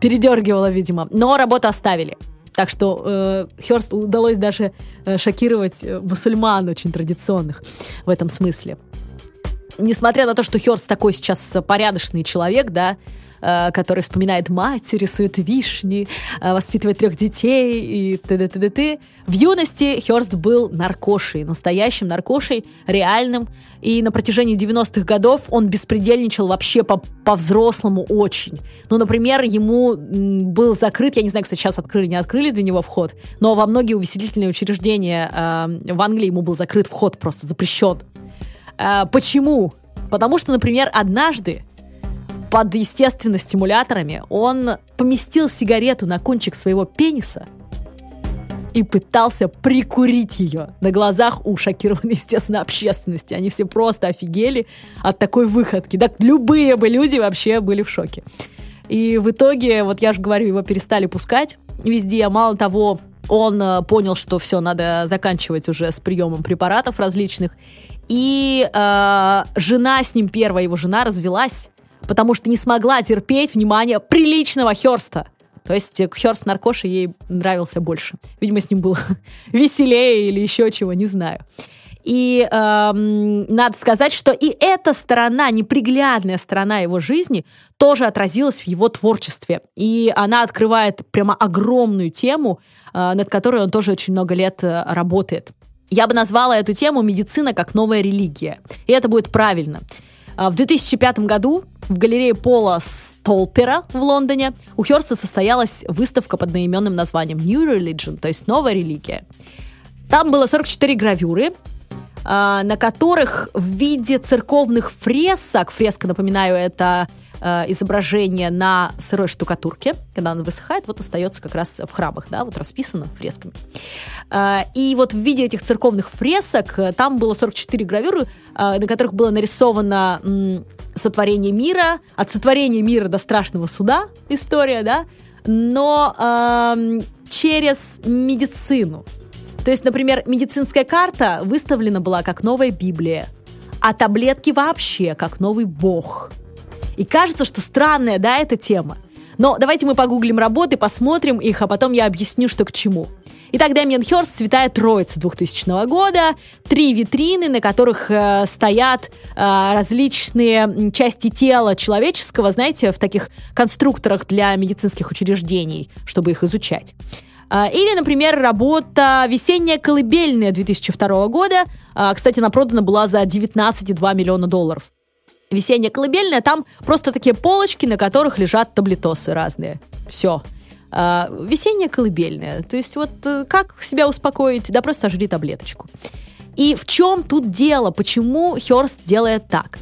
передергивало, видимо. Но работу оставили. Так что э, Хёрст удалось даже э, шокировать э, мусульман очень традиционных в этом смысле. Несмотря на то, что Хёрст такой сейчас порядочный человек, да, Э, который вспоминает мать, рисует вишни, э, воспитывает трех детей и т.д. т.д. т. В юности Хёрст был наркошей, настоящим наркошей, реальным. И на протяжении 90-х годов он беспредельничал вообще по- по-взрослому очень. Ну, например, ему был закрыт, я не знаю, кстати, сейчас открыли, не открыли для него вход, но во многие увеселительные учреждения э, в Англии ему был закрыт вход, просто запрещен. Э, почему? Потому что, например, однажды под, естественно, стимуляторами, он поместил сигарету на кончик своего пениса и пытался прикурить ее на глазах у шокированной, естественно, общественности. Они все просто офигели от такой выходки. Так любые бы люди вообще были в шоке. И в итоге, вот я же говорю, его перестали пускать везде. Мало того, он э, понял, что все, надо заканчивать уже с приемом препаратов различных. И э, жена с ним, первая его жена, развелась потому что не смогла терпеть внимание приличного Херста. То есть Херст Наркоша ей нравился больше. Видимо, с ним было веселее или еще чего, не знаю. И эм, надо сказать, что и эта сторона, неприглядная сторона его жизни, тоже отразилась в его творчестве. И она открывает прямо огромную тему, э, над которой он тоже очень много лет э, работает. Я бы назвала эту тему «Медицина как новая религия». И это будет правильно. А, в 2005 году в галерее Пола Столпера в Лондоне у Херста состоялась выставка под наименным названием New Religion, то есть новая религия. Там было 44 гравюры, а, на которых в виде церковных фресок, фреска, напоминаю, это э, изображение на сырой штукатурке, когда она высыхает, вот остается как раз в храмах, да, вот расписано фресками. Э, и вот в виде этих церковных фресок э, там было 44 гравюры, на которых было нарисовано сотворение мира, от сотворения мира до страшного суда история, да, но э, через медицину. То есть, например, медицинская карта выставлена была как новая Библия, а таблетки вообще как новый бог. И кажется, что странная, да, эта тема. Но давайте мы погуглим работы, посмотрим их, а потом я объясню, что к чему. Итак, Дэмиен Хёрст «Святая Троица» 2000 года. Три витрины, на которых э, стоят э, различные части тела человеческого, знаете, в таких конструкторах для медицинских учреждений, чтобы их изучать. Э, или, например, работа «Весенняя колыбельная» 2002 года. Э, кстати, она продана была за 19,2 миллиона долларов. «Весенняя колыбельная» там просто такие полочки, на которых лежат таблетосы разные. Все. А, весенняя колыбельная. То есть вот э, как себя успокоить? Да просто жри таблеточку. И в чем тут дело? Почему Херст делает так?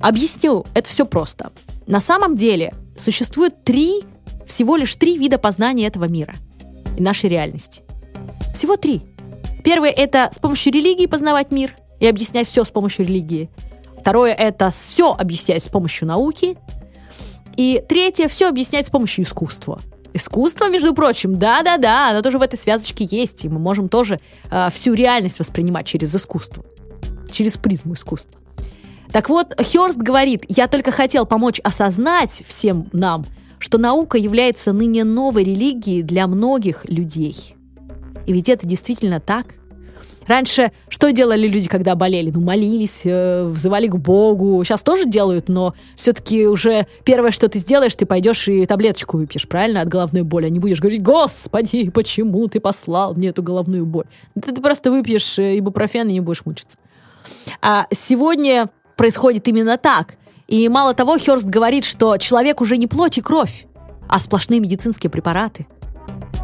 Объясню, это все просто. На самом деле существует три, всего лишь три вида познания этого мира и нашей реальности. Всего три. Первое – это с помощью религии познавать мир и объяснять все с помощью религии. Второе – это все объяснять с помощью науки. И третье – все объяснять с помощью искусства – Искусство, между прочим, да-да-да, оно тоже в этой связочке есть, и мы можем тоже э, всю реальность воспринимать через искусство, через призму искусства. Так вот, Хёрст говорит, я только хотел помочь осознать всем нам, что наука является ныне новой религией для многих людей. И ведь это действительно так – Раньше что делали люди, когда болели? Ну, молились, э, взывали к Богу. Сейчас тоже делают, но все-таки уже первое, что ты сделаешь, ты пойдешь и таблеточку выпьешь, правильно, от головной боли. А не будешь говорить, Господи, почему ты послал мне эту головную боль? Ты, ты просто выпьешь э, ибупрофен и не будешь мучиться. А сегодня происходит именно так. И мало того, Херст говорит, что человек уже не плоть и кровь, а сплошные медицинские препараты.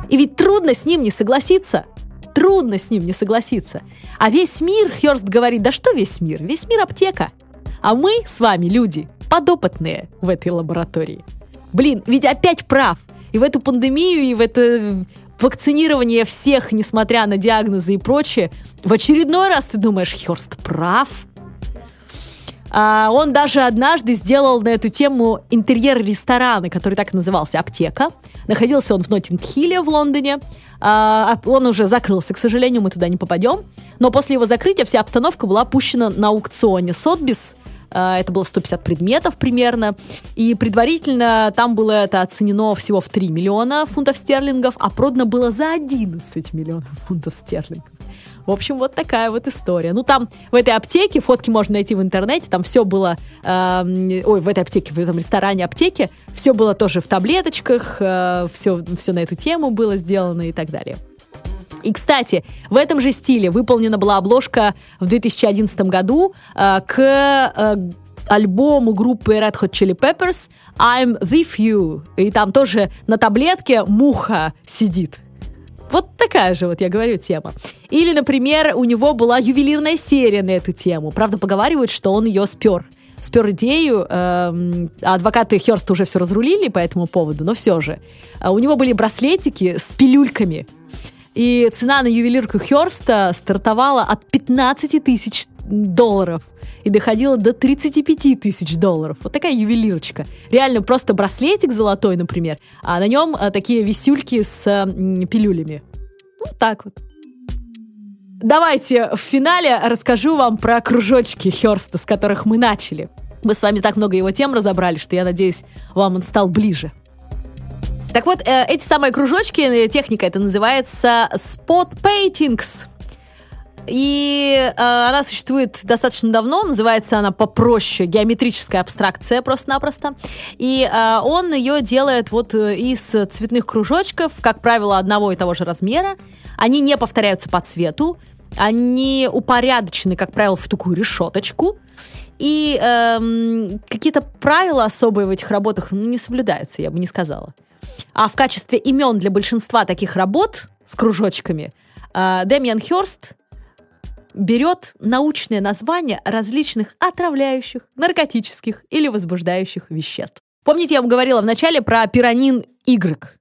И ведь трудно с ним не согласиться – Трудно с ним не согласиться. А весь мир, Хёрст говорит, да что весь мир? Весь мир аптека. А мы с вами, люди, подопытные в этой лаборатории. Блин, ведь опять прав. И в эту пандемию, и в это вакцинирование всех, несмотря на диагнозы и прочее, в очередной раз ты думаешь, Хёрст прав? А, он даже однажды сделал на эту тему интерьер ресторана, который так и назывался «Аптека». Находился он в Ноттинг-Хилле в Лондоне. А, он уже закрылся, к сожалению, мы туда не попадем. Но после его закрытия вся обстановка была опущена на аукционе Сотбис. А, это было 150 предметов примерно. И предварительно там было это оценено всего в 3 миллиона фунтов стерлингов, а продано было за 11 миллионов фунтов стерлингов. В общем, вот такая вот история. Ну, там в этой аптеке, фотки можно найти в интернете, там все было, э, ой, в этой аптеке, в этом ресторане аптеки, все было тоже в таблеточках, э, все, все на эту тему было сделано и так далее. И, кстати, в этом же стиле выполнена была обложка в 2011 году э, к э, альбому группы Red Hot Chili Peppers I'm With You. И там тоже на таблетке муха сидит. Вот такая же, вот я говорю, тема. Или, например, у него была ювелирная серия на эту тему. Правда, поговаривают, что он ее спер спер идею. Э, адвокаты Херста уже все разрулили по этому поводу, но все же. А у него были браслетики с пилюльками. И цена на ювелирку Херста стартовала от 15 тысяч долларов и доходила до 35 тысяч долларов. Вот такая ювелирочка. Реально просто браслетик золотой, например, а на нем а, такие висюльки с пилюлями. Вот так вот. Давайте в финале расскажу вам про кружочки Херста, с которых мы начали. Мы с вами так много его тем разобрали, что я надеюсь, вам он стал ближе. Так вот, э, эти самые кружочки, э, техника это называется spot paintings. И э, она существует достаточно давно, называется она попроще геометрическая абстракция просто-напросто. И э, он ее делает вот э, из цветных кружочков, как правило, одного и того же размера. Они не повторяются по цвету, они упорядочены, как правило, в такую решеточку. И эм, какие-то правила особые в этих работах ну, не соблюдаются, я бы не сказала. А в качестве имен для большинства таких работ с кружочками э, Дэмиан Хёрст берет научное название различных отравляющих, наркотических или возбуждающих веществ. Помните, я вам говорила в начале про пиранин Y?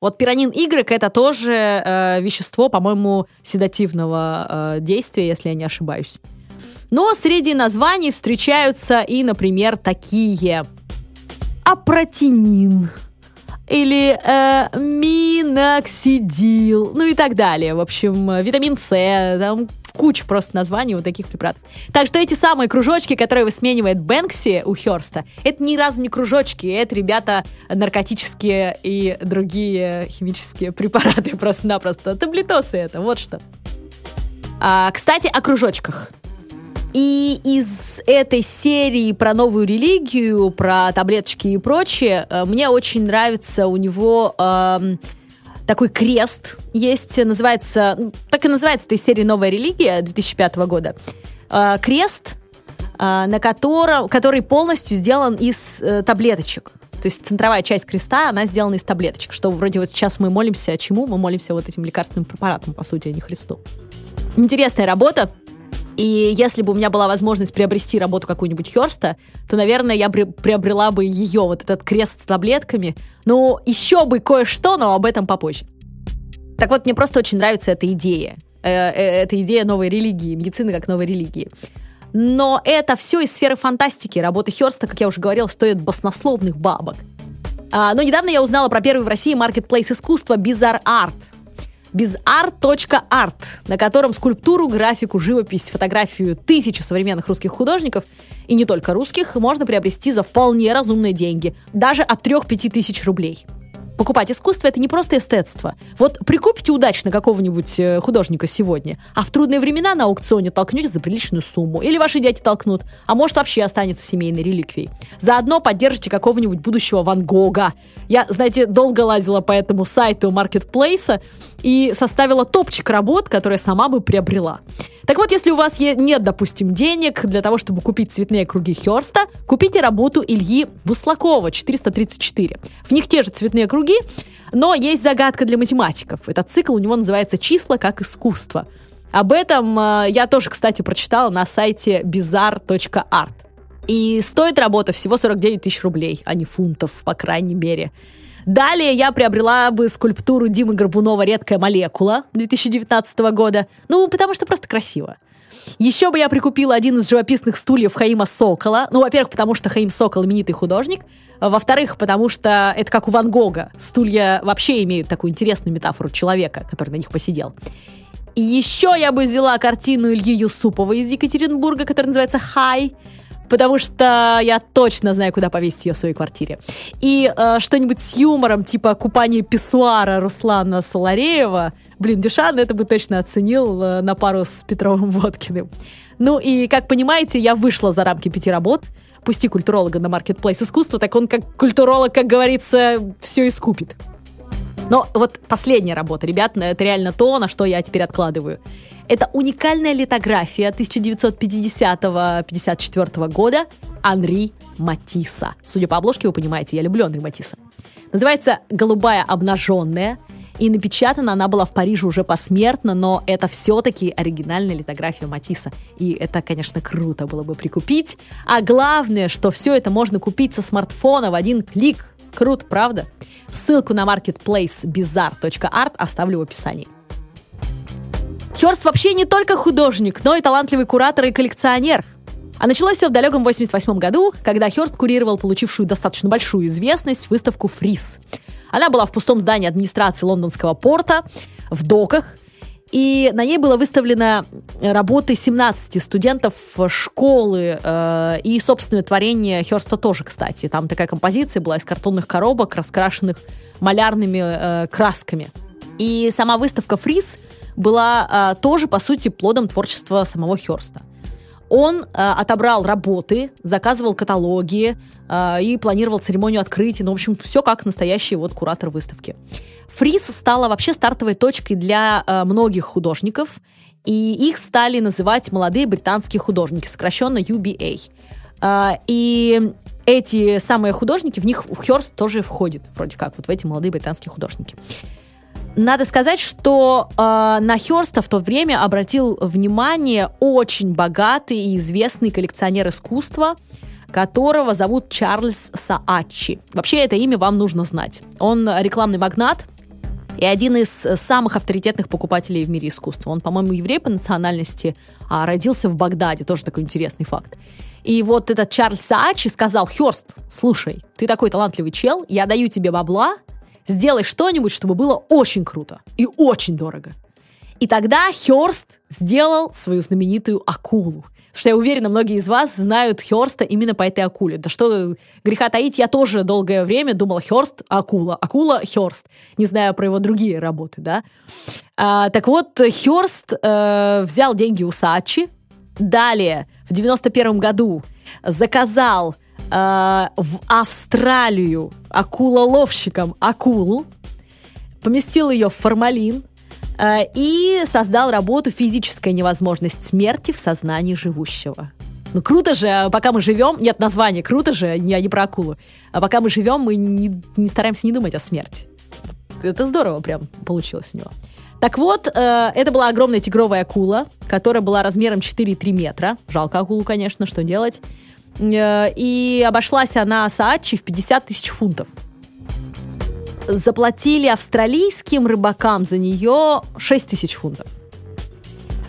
Вот пиранин Y это тоже э, вещество, по-моему, седативного э, действия, если я не ошибаюсь. Но среди названий встречаются и, например, такие апротинин или э, миноксидил, ну и так далее. В общем, витамин С, там куча просто названий вот таких препаратов. Так что эти самые кружочки, которые высменивает Бэнкси у Херста, это ни разу не кружочки, это, ребята, наркотические и другие химические препараты просто-напросто. Таблетосы это, вот что. А, кстати, о кружочках. И из этой серии про новую религию, про таблеточки и прочее, э, мне очень нравится у него э, такой крест есть, называется, ну, так и называется этой серии «Новая религия» 2005 года. Э, крест, э, на котором, который полностью сделан из э, таблеточек. То есть центровая часть креста, она сделана из таблеточек, что вроде вот сейчас мы молимся а чему? Мы молимся вот этим лекарственным препаратам, по сути, а не Христу. Интересная работа, и если бы у меня была возможность приобрести работу какую-нибудь Херста, то, наверное, я приобрела бы ее, вот этот крест с таблетками. Ну, еще бы кое-что, но об этом попозже. Так вот, мне просто очень нравится эта идея. Э, э, эта идея новой религии, медицины как новой религии. Но это все из сферы фантастики. Работы Херста, как я уже говорил, стоят баснословных бабок. А, но недавно я узнала про первый в России маркетплейс искусства Bizarre Art – bizart.art, на котором скульптуру, графику, живопись, фотографию тысячи современных русских художников, и не только русских, можно приобрести за вполне разумные деньги, даже от 3-5 тысяч рублей. Покупать искусство — это не просто эстетство. Вот прикупите удачно какого-нибудь э, художника сегодня, а в трудные времена на аукционе толкнете за приличную сумму. Или ваши дети толкнут, а может вообще останется семейной реликвией. Заодно поддержите какого-нибудь будущего Ван Гога. Я, знаете, долго лазила по этому сайту маркетплейса и составила топчик работ, которые сама бы приобрела. Так вот, если у вас нет, допустим, денег для того, чтобы купить цветные круги Херста, купите работу Ильи Буслакова 434. В них те же цветные круги, но есть загадка для математиков. Этот цикл у него называется «Числа как искусство». Об этом э, я тоже, кстати, прочитала на сайте bizarre.art. И стоит работа всего 49 тысяч рублей, а не фунтов, по крайней мере. Далее я приобрела бы скульптуру Димы Горбунова «Редкая молекула» 2019 года. Ну, потому что просто красиво. Еще бы я прикупила один из живописных стульев Хаима Сокола. Ну, во-первых, потому что Хаим Сокол именитый художник. Во-вторых, потому что это как у Ван Гога. Стулья вообще имеют такую интересную метафору человека, который на них посидел. И еще я бы взяла картину Ильи Юсупова из Екатеринбурга, которая называется «Хай» потому что я точно знаю, куда повесить ее в своей квартире. И э, что-нибудь с юмором, типа купание писсуара Руслана Солареева. Блин, Дюшан это бы точно оценил э, на пару с Петровым Водкиным. Ну и, как понимаете, я вышла за рамки пяти работ. Пусти культуролога на маркетплейс искусства, так он как культуролог, как говорится, все искупит. Но вот последняя работа, ребят, это реально то, на что я теперь откладываю. Это уникальная литография 1950-54 года Анри Матисса. Судя по обложке, вы понимаете, я люблю Анри Матисса. Называется «Голубая обнаженная», и напечатана она была в Париже уже посмертно, но это все-таки оригинальная литография Матисса. И это, конечно, круто было бы прикупить. А главное, что все это можно купить со смартфона в один клик. Круто, правда? Ссылку на marketplace bizarre.art оставлю в описании. Хёрст вообще не только художник, но и талантливый куратор и коллекционер. А началось все в далеком 88 году, когда Хёрст курировал получившую достаточно большую известность выставку «Фриз». Она была в пустом здании администрации лондонского порта, в доках, и на ней было выставлено работы 17 студентов школы э, и собственное творение Херста тоже, кстати. Там такая композиция была из картонных коробок, раскрашенных малярными э, красками. И сама выставка «Фриз» была э, тоже, по сути, плодом творчества самого Херста. Он э, отобрал работы, заказывал каталоги э, и планировал церемонию открытия. Ну, в общем, все как настоящий вот куратор выставки. Фриз стала вообще стартовой точкой для э, многих художников, и их стали называть молодые британские художники, сокращенно UBA. Э, и эти самые художники, в них Хёрст тоже входит, вроде как, вот в эти молодые британские художники. Надо сказать, что э, на Херста в то время обратил внимание очень богатый и известный коллекционер искусства, которого зовут Чарльз Саачи. Вообще это имя вам нужно знать. Он рекламный магнат, и один из самых авторитетных покупателей в мире искусства. Он, по-моему, еврей по национальности, а родился в Багдаде, тоже такой интересный факт. И вот этот Чарльз Саачи сказал, Херст, слушай, ты такой талантливый чел, я даю тебе бабла, сделай что-нибудь, чтобы было очень круто и очень дорого. И тогда Хёрст сделал свою знаменитую акулу. Потому что я уверена, многие из вас знают Хёрста именно по этой акуле. Да что греха таить, я тоже долгое время думала Хёрст – акула, акула – Хёрст. Не знаю про его другие работы, да. А, так вот, Хёрст э, взял деньги у Сачи. Далее, в 91 году заказал э, в Австралию акулоловщикам акулу, поместил ее в формалин, Э, и создал работу «Физическая невозможность смерти в сознании живущего». Ну, круто же, пока мы живем, нет названия, круто же, я не про акулу, а пока мы живем, мы не, не, не стараемся не думать о смерти. Это здорово прям получилось у него. Так вот, э, это была огромная тигровая акула, которая была размером 4,3 метра. Жалко акулу, конечно, что делать. Э, и обошлась она Саачи в 50 тысяч фунтов заплатили австралийским рыбакам за нее 6 тысяч фунтов.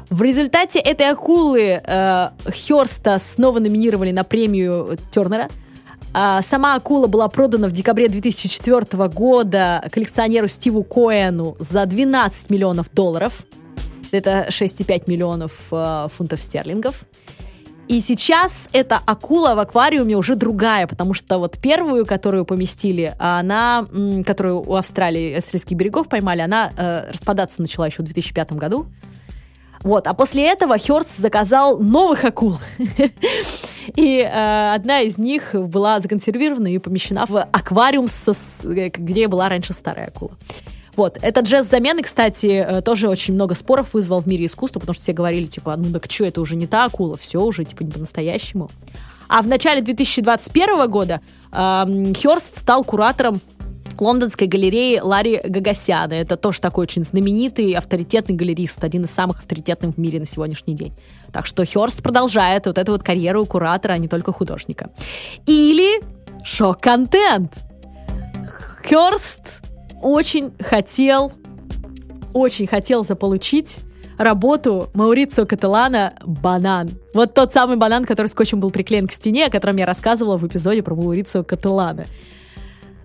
В результате этой акулы э, Хёрста снова номинировали на премию Тернера. А сама акула была продана в декабре 2004 года коллекционеру Стиву Коэну за 12 миллионов долларов. Это 6,5 миллионов э, фунтов стерлингов. И сейчас эта акула в аквариуме уже другая, потому что вот первую, которую поместили, она, которую у Австралии, австралийских берегов поймали, она э, распадаться начала еще в 2005 году. Вот, а после этого Хёрст заказал новых акул. И э, одна из них была законсервирована и помещена в аквариум, со, где была раньше старая акула. Вот. Этот жест замены, кстати, э, тоже очень много споров вызвал в мире искусства, потому что все говорили, типа, ну так что, это уже не та акула, все уже, типа, не по-настоящему. А в начале 2021 года э, Хёрст стал куратором лондонской галереи Ларри Гагасяна. Это тоже такой очень знаменитый, авторитетный галерист, один из самых авторитетных в мире на сегодняшний день. Так что Хёрст продолжает вот эту вот карьеру куратора, а не только художника. Или шок-контент. Хёрст очень хотел, очень хотел заполучить работу Маурицио Каталана «Банан». Вот тот самый банан, который скотчем был приклеен к стене, о котором я рассказывала в эпизоде про Маурицио Каталана.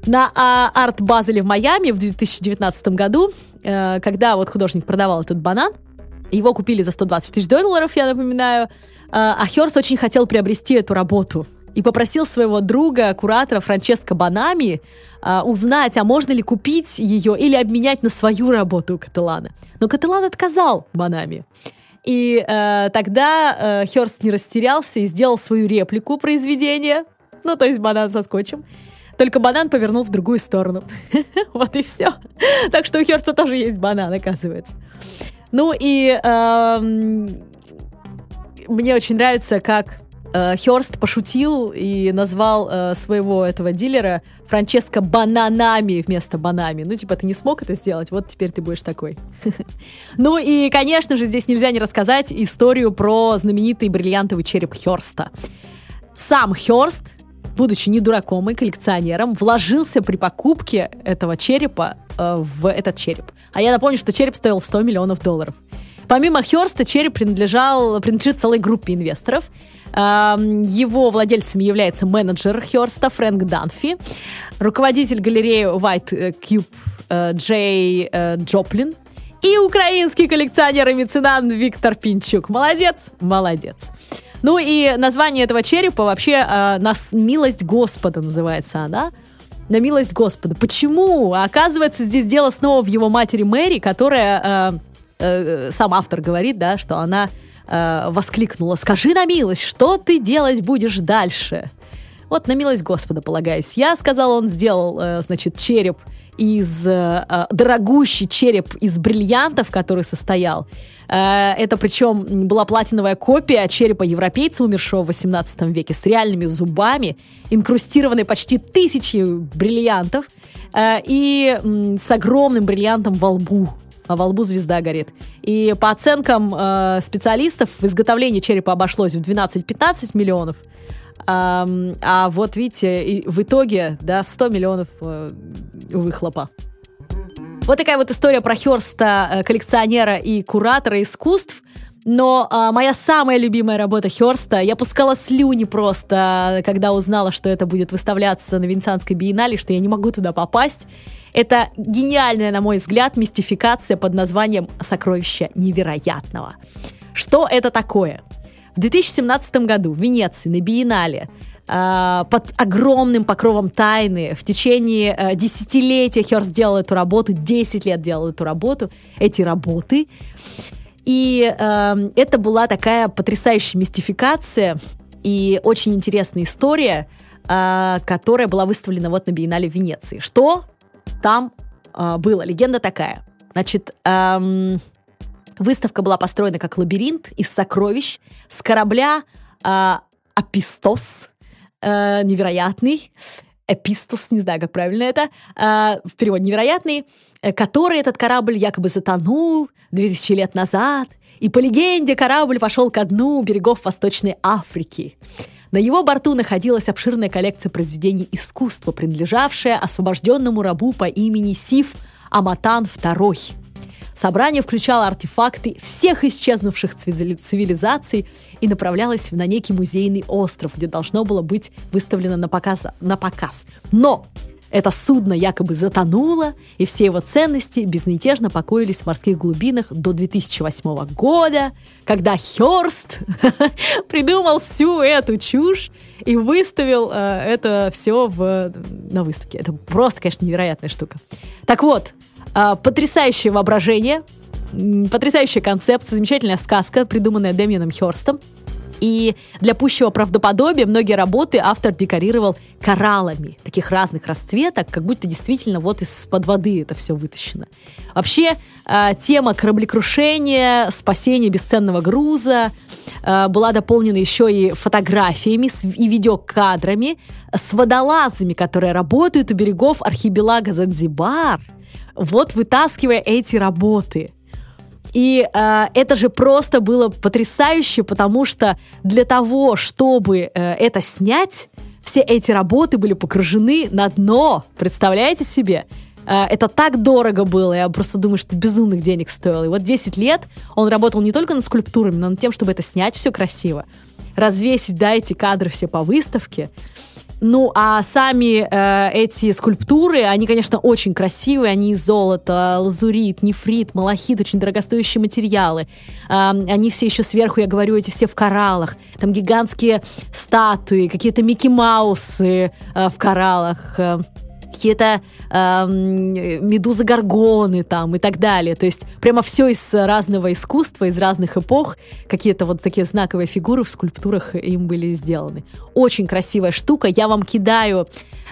На а, арт-базеле в Майами в 2019 году, э, когда вот художник продавал этот банан, его купили за 120 тысяч долларов, я напоминаю, э, а Хёрст очень хотел приобрести эту работу и попросил своего друга, куратора Франческо Банами, э, узнать, а можно ли купить ее или обменять на свою работу у Каталана. Но Каталан отказал Банами. И э, тогда э, Хёрст не растерялся и сделал свою реплику произведения, ну, то есть банан со скотчем. Только банан повернул в другую сторону. вот и все. Так что у Хёрста тоже есть банан, оказывается. Ну и эм, мне очень нравится, как э, Хёрст пошутил и назвал э, своего этого дилера Франческо бананами вместо банами. Ну, типа, ты не смог это сделать, вот теперь ты будешь такой. ну и, конечно же, здесь нельзя не рассказать историю про знаменитый бриллиантовый череп Хёрста. Сам Хёрст, будучи не дураком и коллекционером, вложился при покупке этого черепа э, в этот череп. А я напомню, что череп стоил 100 миллионов долларов. Помимо Хёрста, череп принадлежал, принадлежит целой группе инвесторов. Его владельцем является менеджер Хёрста Фрэнк Данфи, руководитель галереи White Cube э, Джей э, Джоплин и украинский коллекционер и меценат Виктор Пинчук. Молодец? Молодец. Ну и название этого черепа вообще э, «На милость Господа» называется она. На милость Господа. Почему? Оказывается, здесь дело снова в его матери Мэри, которая, э, э, сам автор говорит, да, что она э, воскликнула «Скажи на милость, что ты делать будешь дальше?» Вот на милость Господа полагаюсь. Я, сказал он, сделал, э, значит, череп из э, э, дорогущий череп из бриллиантов, который состоял. Э, это причем была платиновая копия черепа европейца, умершего в 18 веке, с реальными зубами, инкрустированной почти тысячи бриллиантов э, и э, с огромным бриллиантом во лбу во лбу звезда горит. И по оценкам э, специалистов, в изготовлении черепа обошлось в 12-15 миллионов. А, а вот видите, в итоге, да, 100 миллионов э, выхлопа. Вот такая вот история про Херста, э, коллекционера и куратора искусств. Но а, моя самая любимая работа Херста, я пускала слюни просто, когда узнала, что это будет выставляться на Венецианской биеннале, что я не могу туда попасть. Это гениальная, на мой взгляд, мистификация под названием «Сокровище невероятного». Что это такое? В 2017 году в Венеции на биеннале э, под огромным покровом тайны в течение э, десятилетия Херст делал эту работу, 10 лет делал эту работу, эти работы. И э, это была такая потрясающая мистификация и очень интересная история, э, которая была выставлена вот на биеннале в Венеции. Что там э, было? Легенда такая. Значит, эм, выставка была построена как лабиринт из сокровищ с корабля э, Апистос, э, невероятный, Эпистос, не знаю, как правильно это, э, в переводе невероятный, э, который этот корабль якобы затонул 2000 лет назад, и по легенде корабль пошел ко дну берегов Восточной Африки. На его борту находилась обширная коллекция произведений искусства, принадлежавшая освобожденному рабу по имени Сиф Аматан II. Собрание включало артефакты всех исчезнувших цивилизаций и направлялось на некий музейный остров, где должно было быть выставлено на показ. На показ. Но это судно якобы затонуло, и все его ценности безмятежно покоились в морских глубинах до 2008 года, когда Хёрст придумал всю эту чушь и выставил э, это все в, на выставке. Это просто, конечно, невероятная штука. Так вот, а, потрясающее воображение, потрясающая концепция, замечательная сказка, придуманная Дэмианом Хёрстом. И для пущего правдоподобия многие работы автор декорировал кораллами таких разных расцветок, как будто действительно вот из-под воды это все вытащено. Вообще, э, тема кораблекрушения, спасения бесценного груза э, была дополнена еще и фотографиями и видеокадрами с водолазами, которые работают у берегов архипелага Занзибар – вот вытаскивая эти работы. И э, это же просто было потрясающе, потому что для того, чтобы э, это снять, все эти работы были погружены на дно. Представляете себе? Э, это так дорого было, я просто думаю, что безумных денег стоило. И вот 10 лет он работал не только над скульптурами, но над тем, чтобы это снять все красиво, развесить, да, эти кадры все по выставке. Ну, а сами э, эти скульптуры, они, конечно, очень красивые. Они из золота, лазурит, нефрит, малахит, очень дорогостоящие материалы. Э, они все еще сверху, я говорю, эти все в кораллах. Там гигантские статуи, какие-то Микки Маусы э, в кораллах. Э, какие-то э, медузы горгоны там и так далее. То есть прямо все из разного искусства, из разных эпох. Какие-то вот такие знаковые фигуры в скульптурах им были сделаны. Очень красивая штука. Я вам кидаю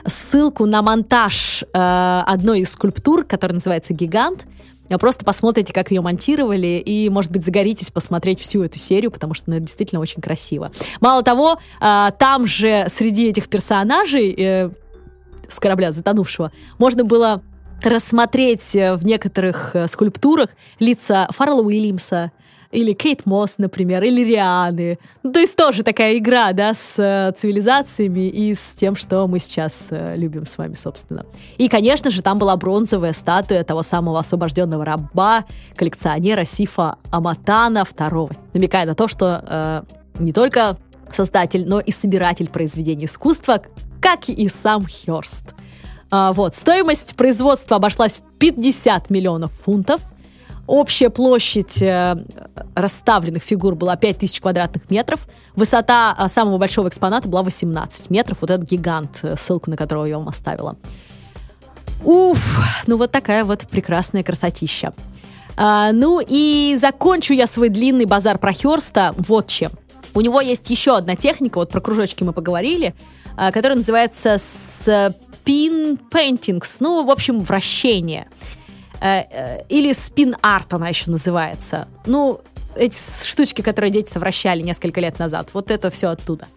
ссылку на монтаж э, одной из скульптур, которая называется «Гигант». Просто посмотрите, как ее монтировали, и, может быть, загоритесь посмотреть всю эту серию, потому что ну, это действительно очень красиво. Мало того, э, там же среди этих персонажей э, с корабля затонувшего, можно было рассмотреть э, в некоторых э, скульптурах лица Фаррелла Уильямса, или Кейт Мосс, например, или Рианы. То есть тоже такая игра, да, с э, цивилизациями и с тем, что мы сейчас любим с вами, собственно. И, конечно же, там была бронзовая статуя того самого освобожденного раба, коллекционера Сифа Аматана II, намекая на то, что э, не только создатель, но и собиратель произведений искусства, как и сам Хёрст. А, вот, стоимость производства обошлась в 50 миллионов фунтов. Общая площадь э, расставленных фигур была 5000 квадратных метров. Высота э, самого большого экспоната была 18 метров. Вот этот гигант, э, ссылку на которого я вам оставила. Уф, ну вот такая вот прекрасная красотища. А, ну и закончу я свой длинный базар про Хёрста вот чем. У него есть еще одна техника, вот про кружочки мы поговорили, а, которая называется spin paintings, ну, в общем, вращение. Э, э, или спин-арт она еще называется. Ну, эти штучки, которые дети совращали несколько лет назад, вот это все оттуда.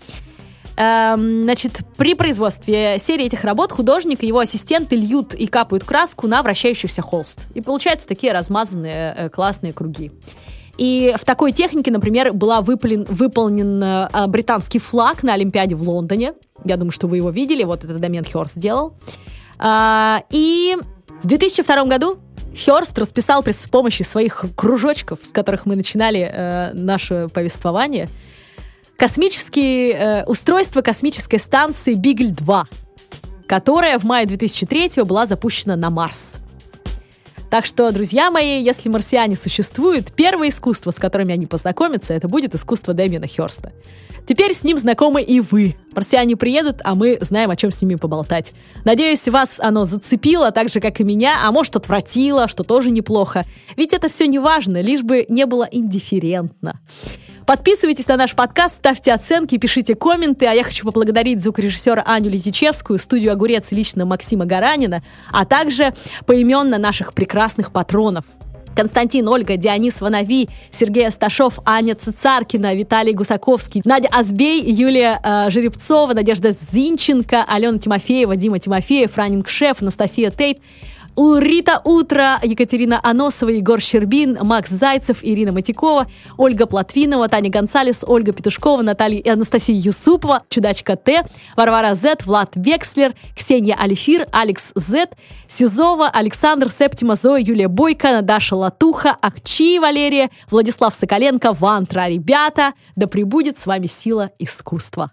Эм, значит, при производстве серии этих работ художник и его ассистенты льют и капают краску на вращающийся холст. И получаются такие размазанные э, классные круги. И в такой технике, например, была выполнен, выполнен э, британский флаг на Олимпиаде в Лондоне. Я думаю, что вы его видели. Вот это Дамиан Хёрст сделал. А, и в 2002 году Хёрст расписал при с своих кружочков, с которых мы начинали э, наше повествование, космические э, устройство космической станции Бигль-2, которая в мае 2003 была запущена на Марс. Так что, друзья мои, если марсиане существуют, первое искусство, с которым они познакомятся, это будет искусство Дэмиана Хёрста. Теперь с ним знакомы и вы. Марсиане приедут, а мы знаем, о чем с ними поболтать. Надеюсь, вас оно зацепило, так же, как и меня, а может, отвратило, что тоже неплохо. Ведь это все не важно, лишь бы не было индифферентно. Подписывайтесь на наш подкаст, ставьте оценки, пишите комменты. А я хочу поблагодарить звукорежиссера Аню Летичевскую, студию «Огурец» лично Максима Гаранина, а также поименно наших прекрасных патронов. Константин, Ольга, Дионис Ванави, Сергей Асташов, Аня Цицаркина, Виталий Гусаковский, Надя Азбей, Юлия э, Жеребцова, Надежда Зинченко, Алена Тимофеева, Дима Тимофеев, Running Chef, Анастасия Тейт, Рита Утро, Екатерина Аносова, Егор Щербин, Макс Зайцев, Ирина Матикова, Ольга Платвинова, Таня Гонсалес, Ольга Петушкова, Наталья и Анастасия Юсупова, Чудачка Т, Варвара З, Влад Векслер, Ксения Алифир, Алекс З, Сизова, Александр Септима, Зоя, Юлия Бойко, Даша Латуха, Ахчи Валерия, Владислав Соколенко, Вантра. Ребята, да пребудет с вами сила искусства.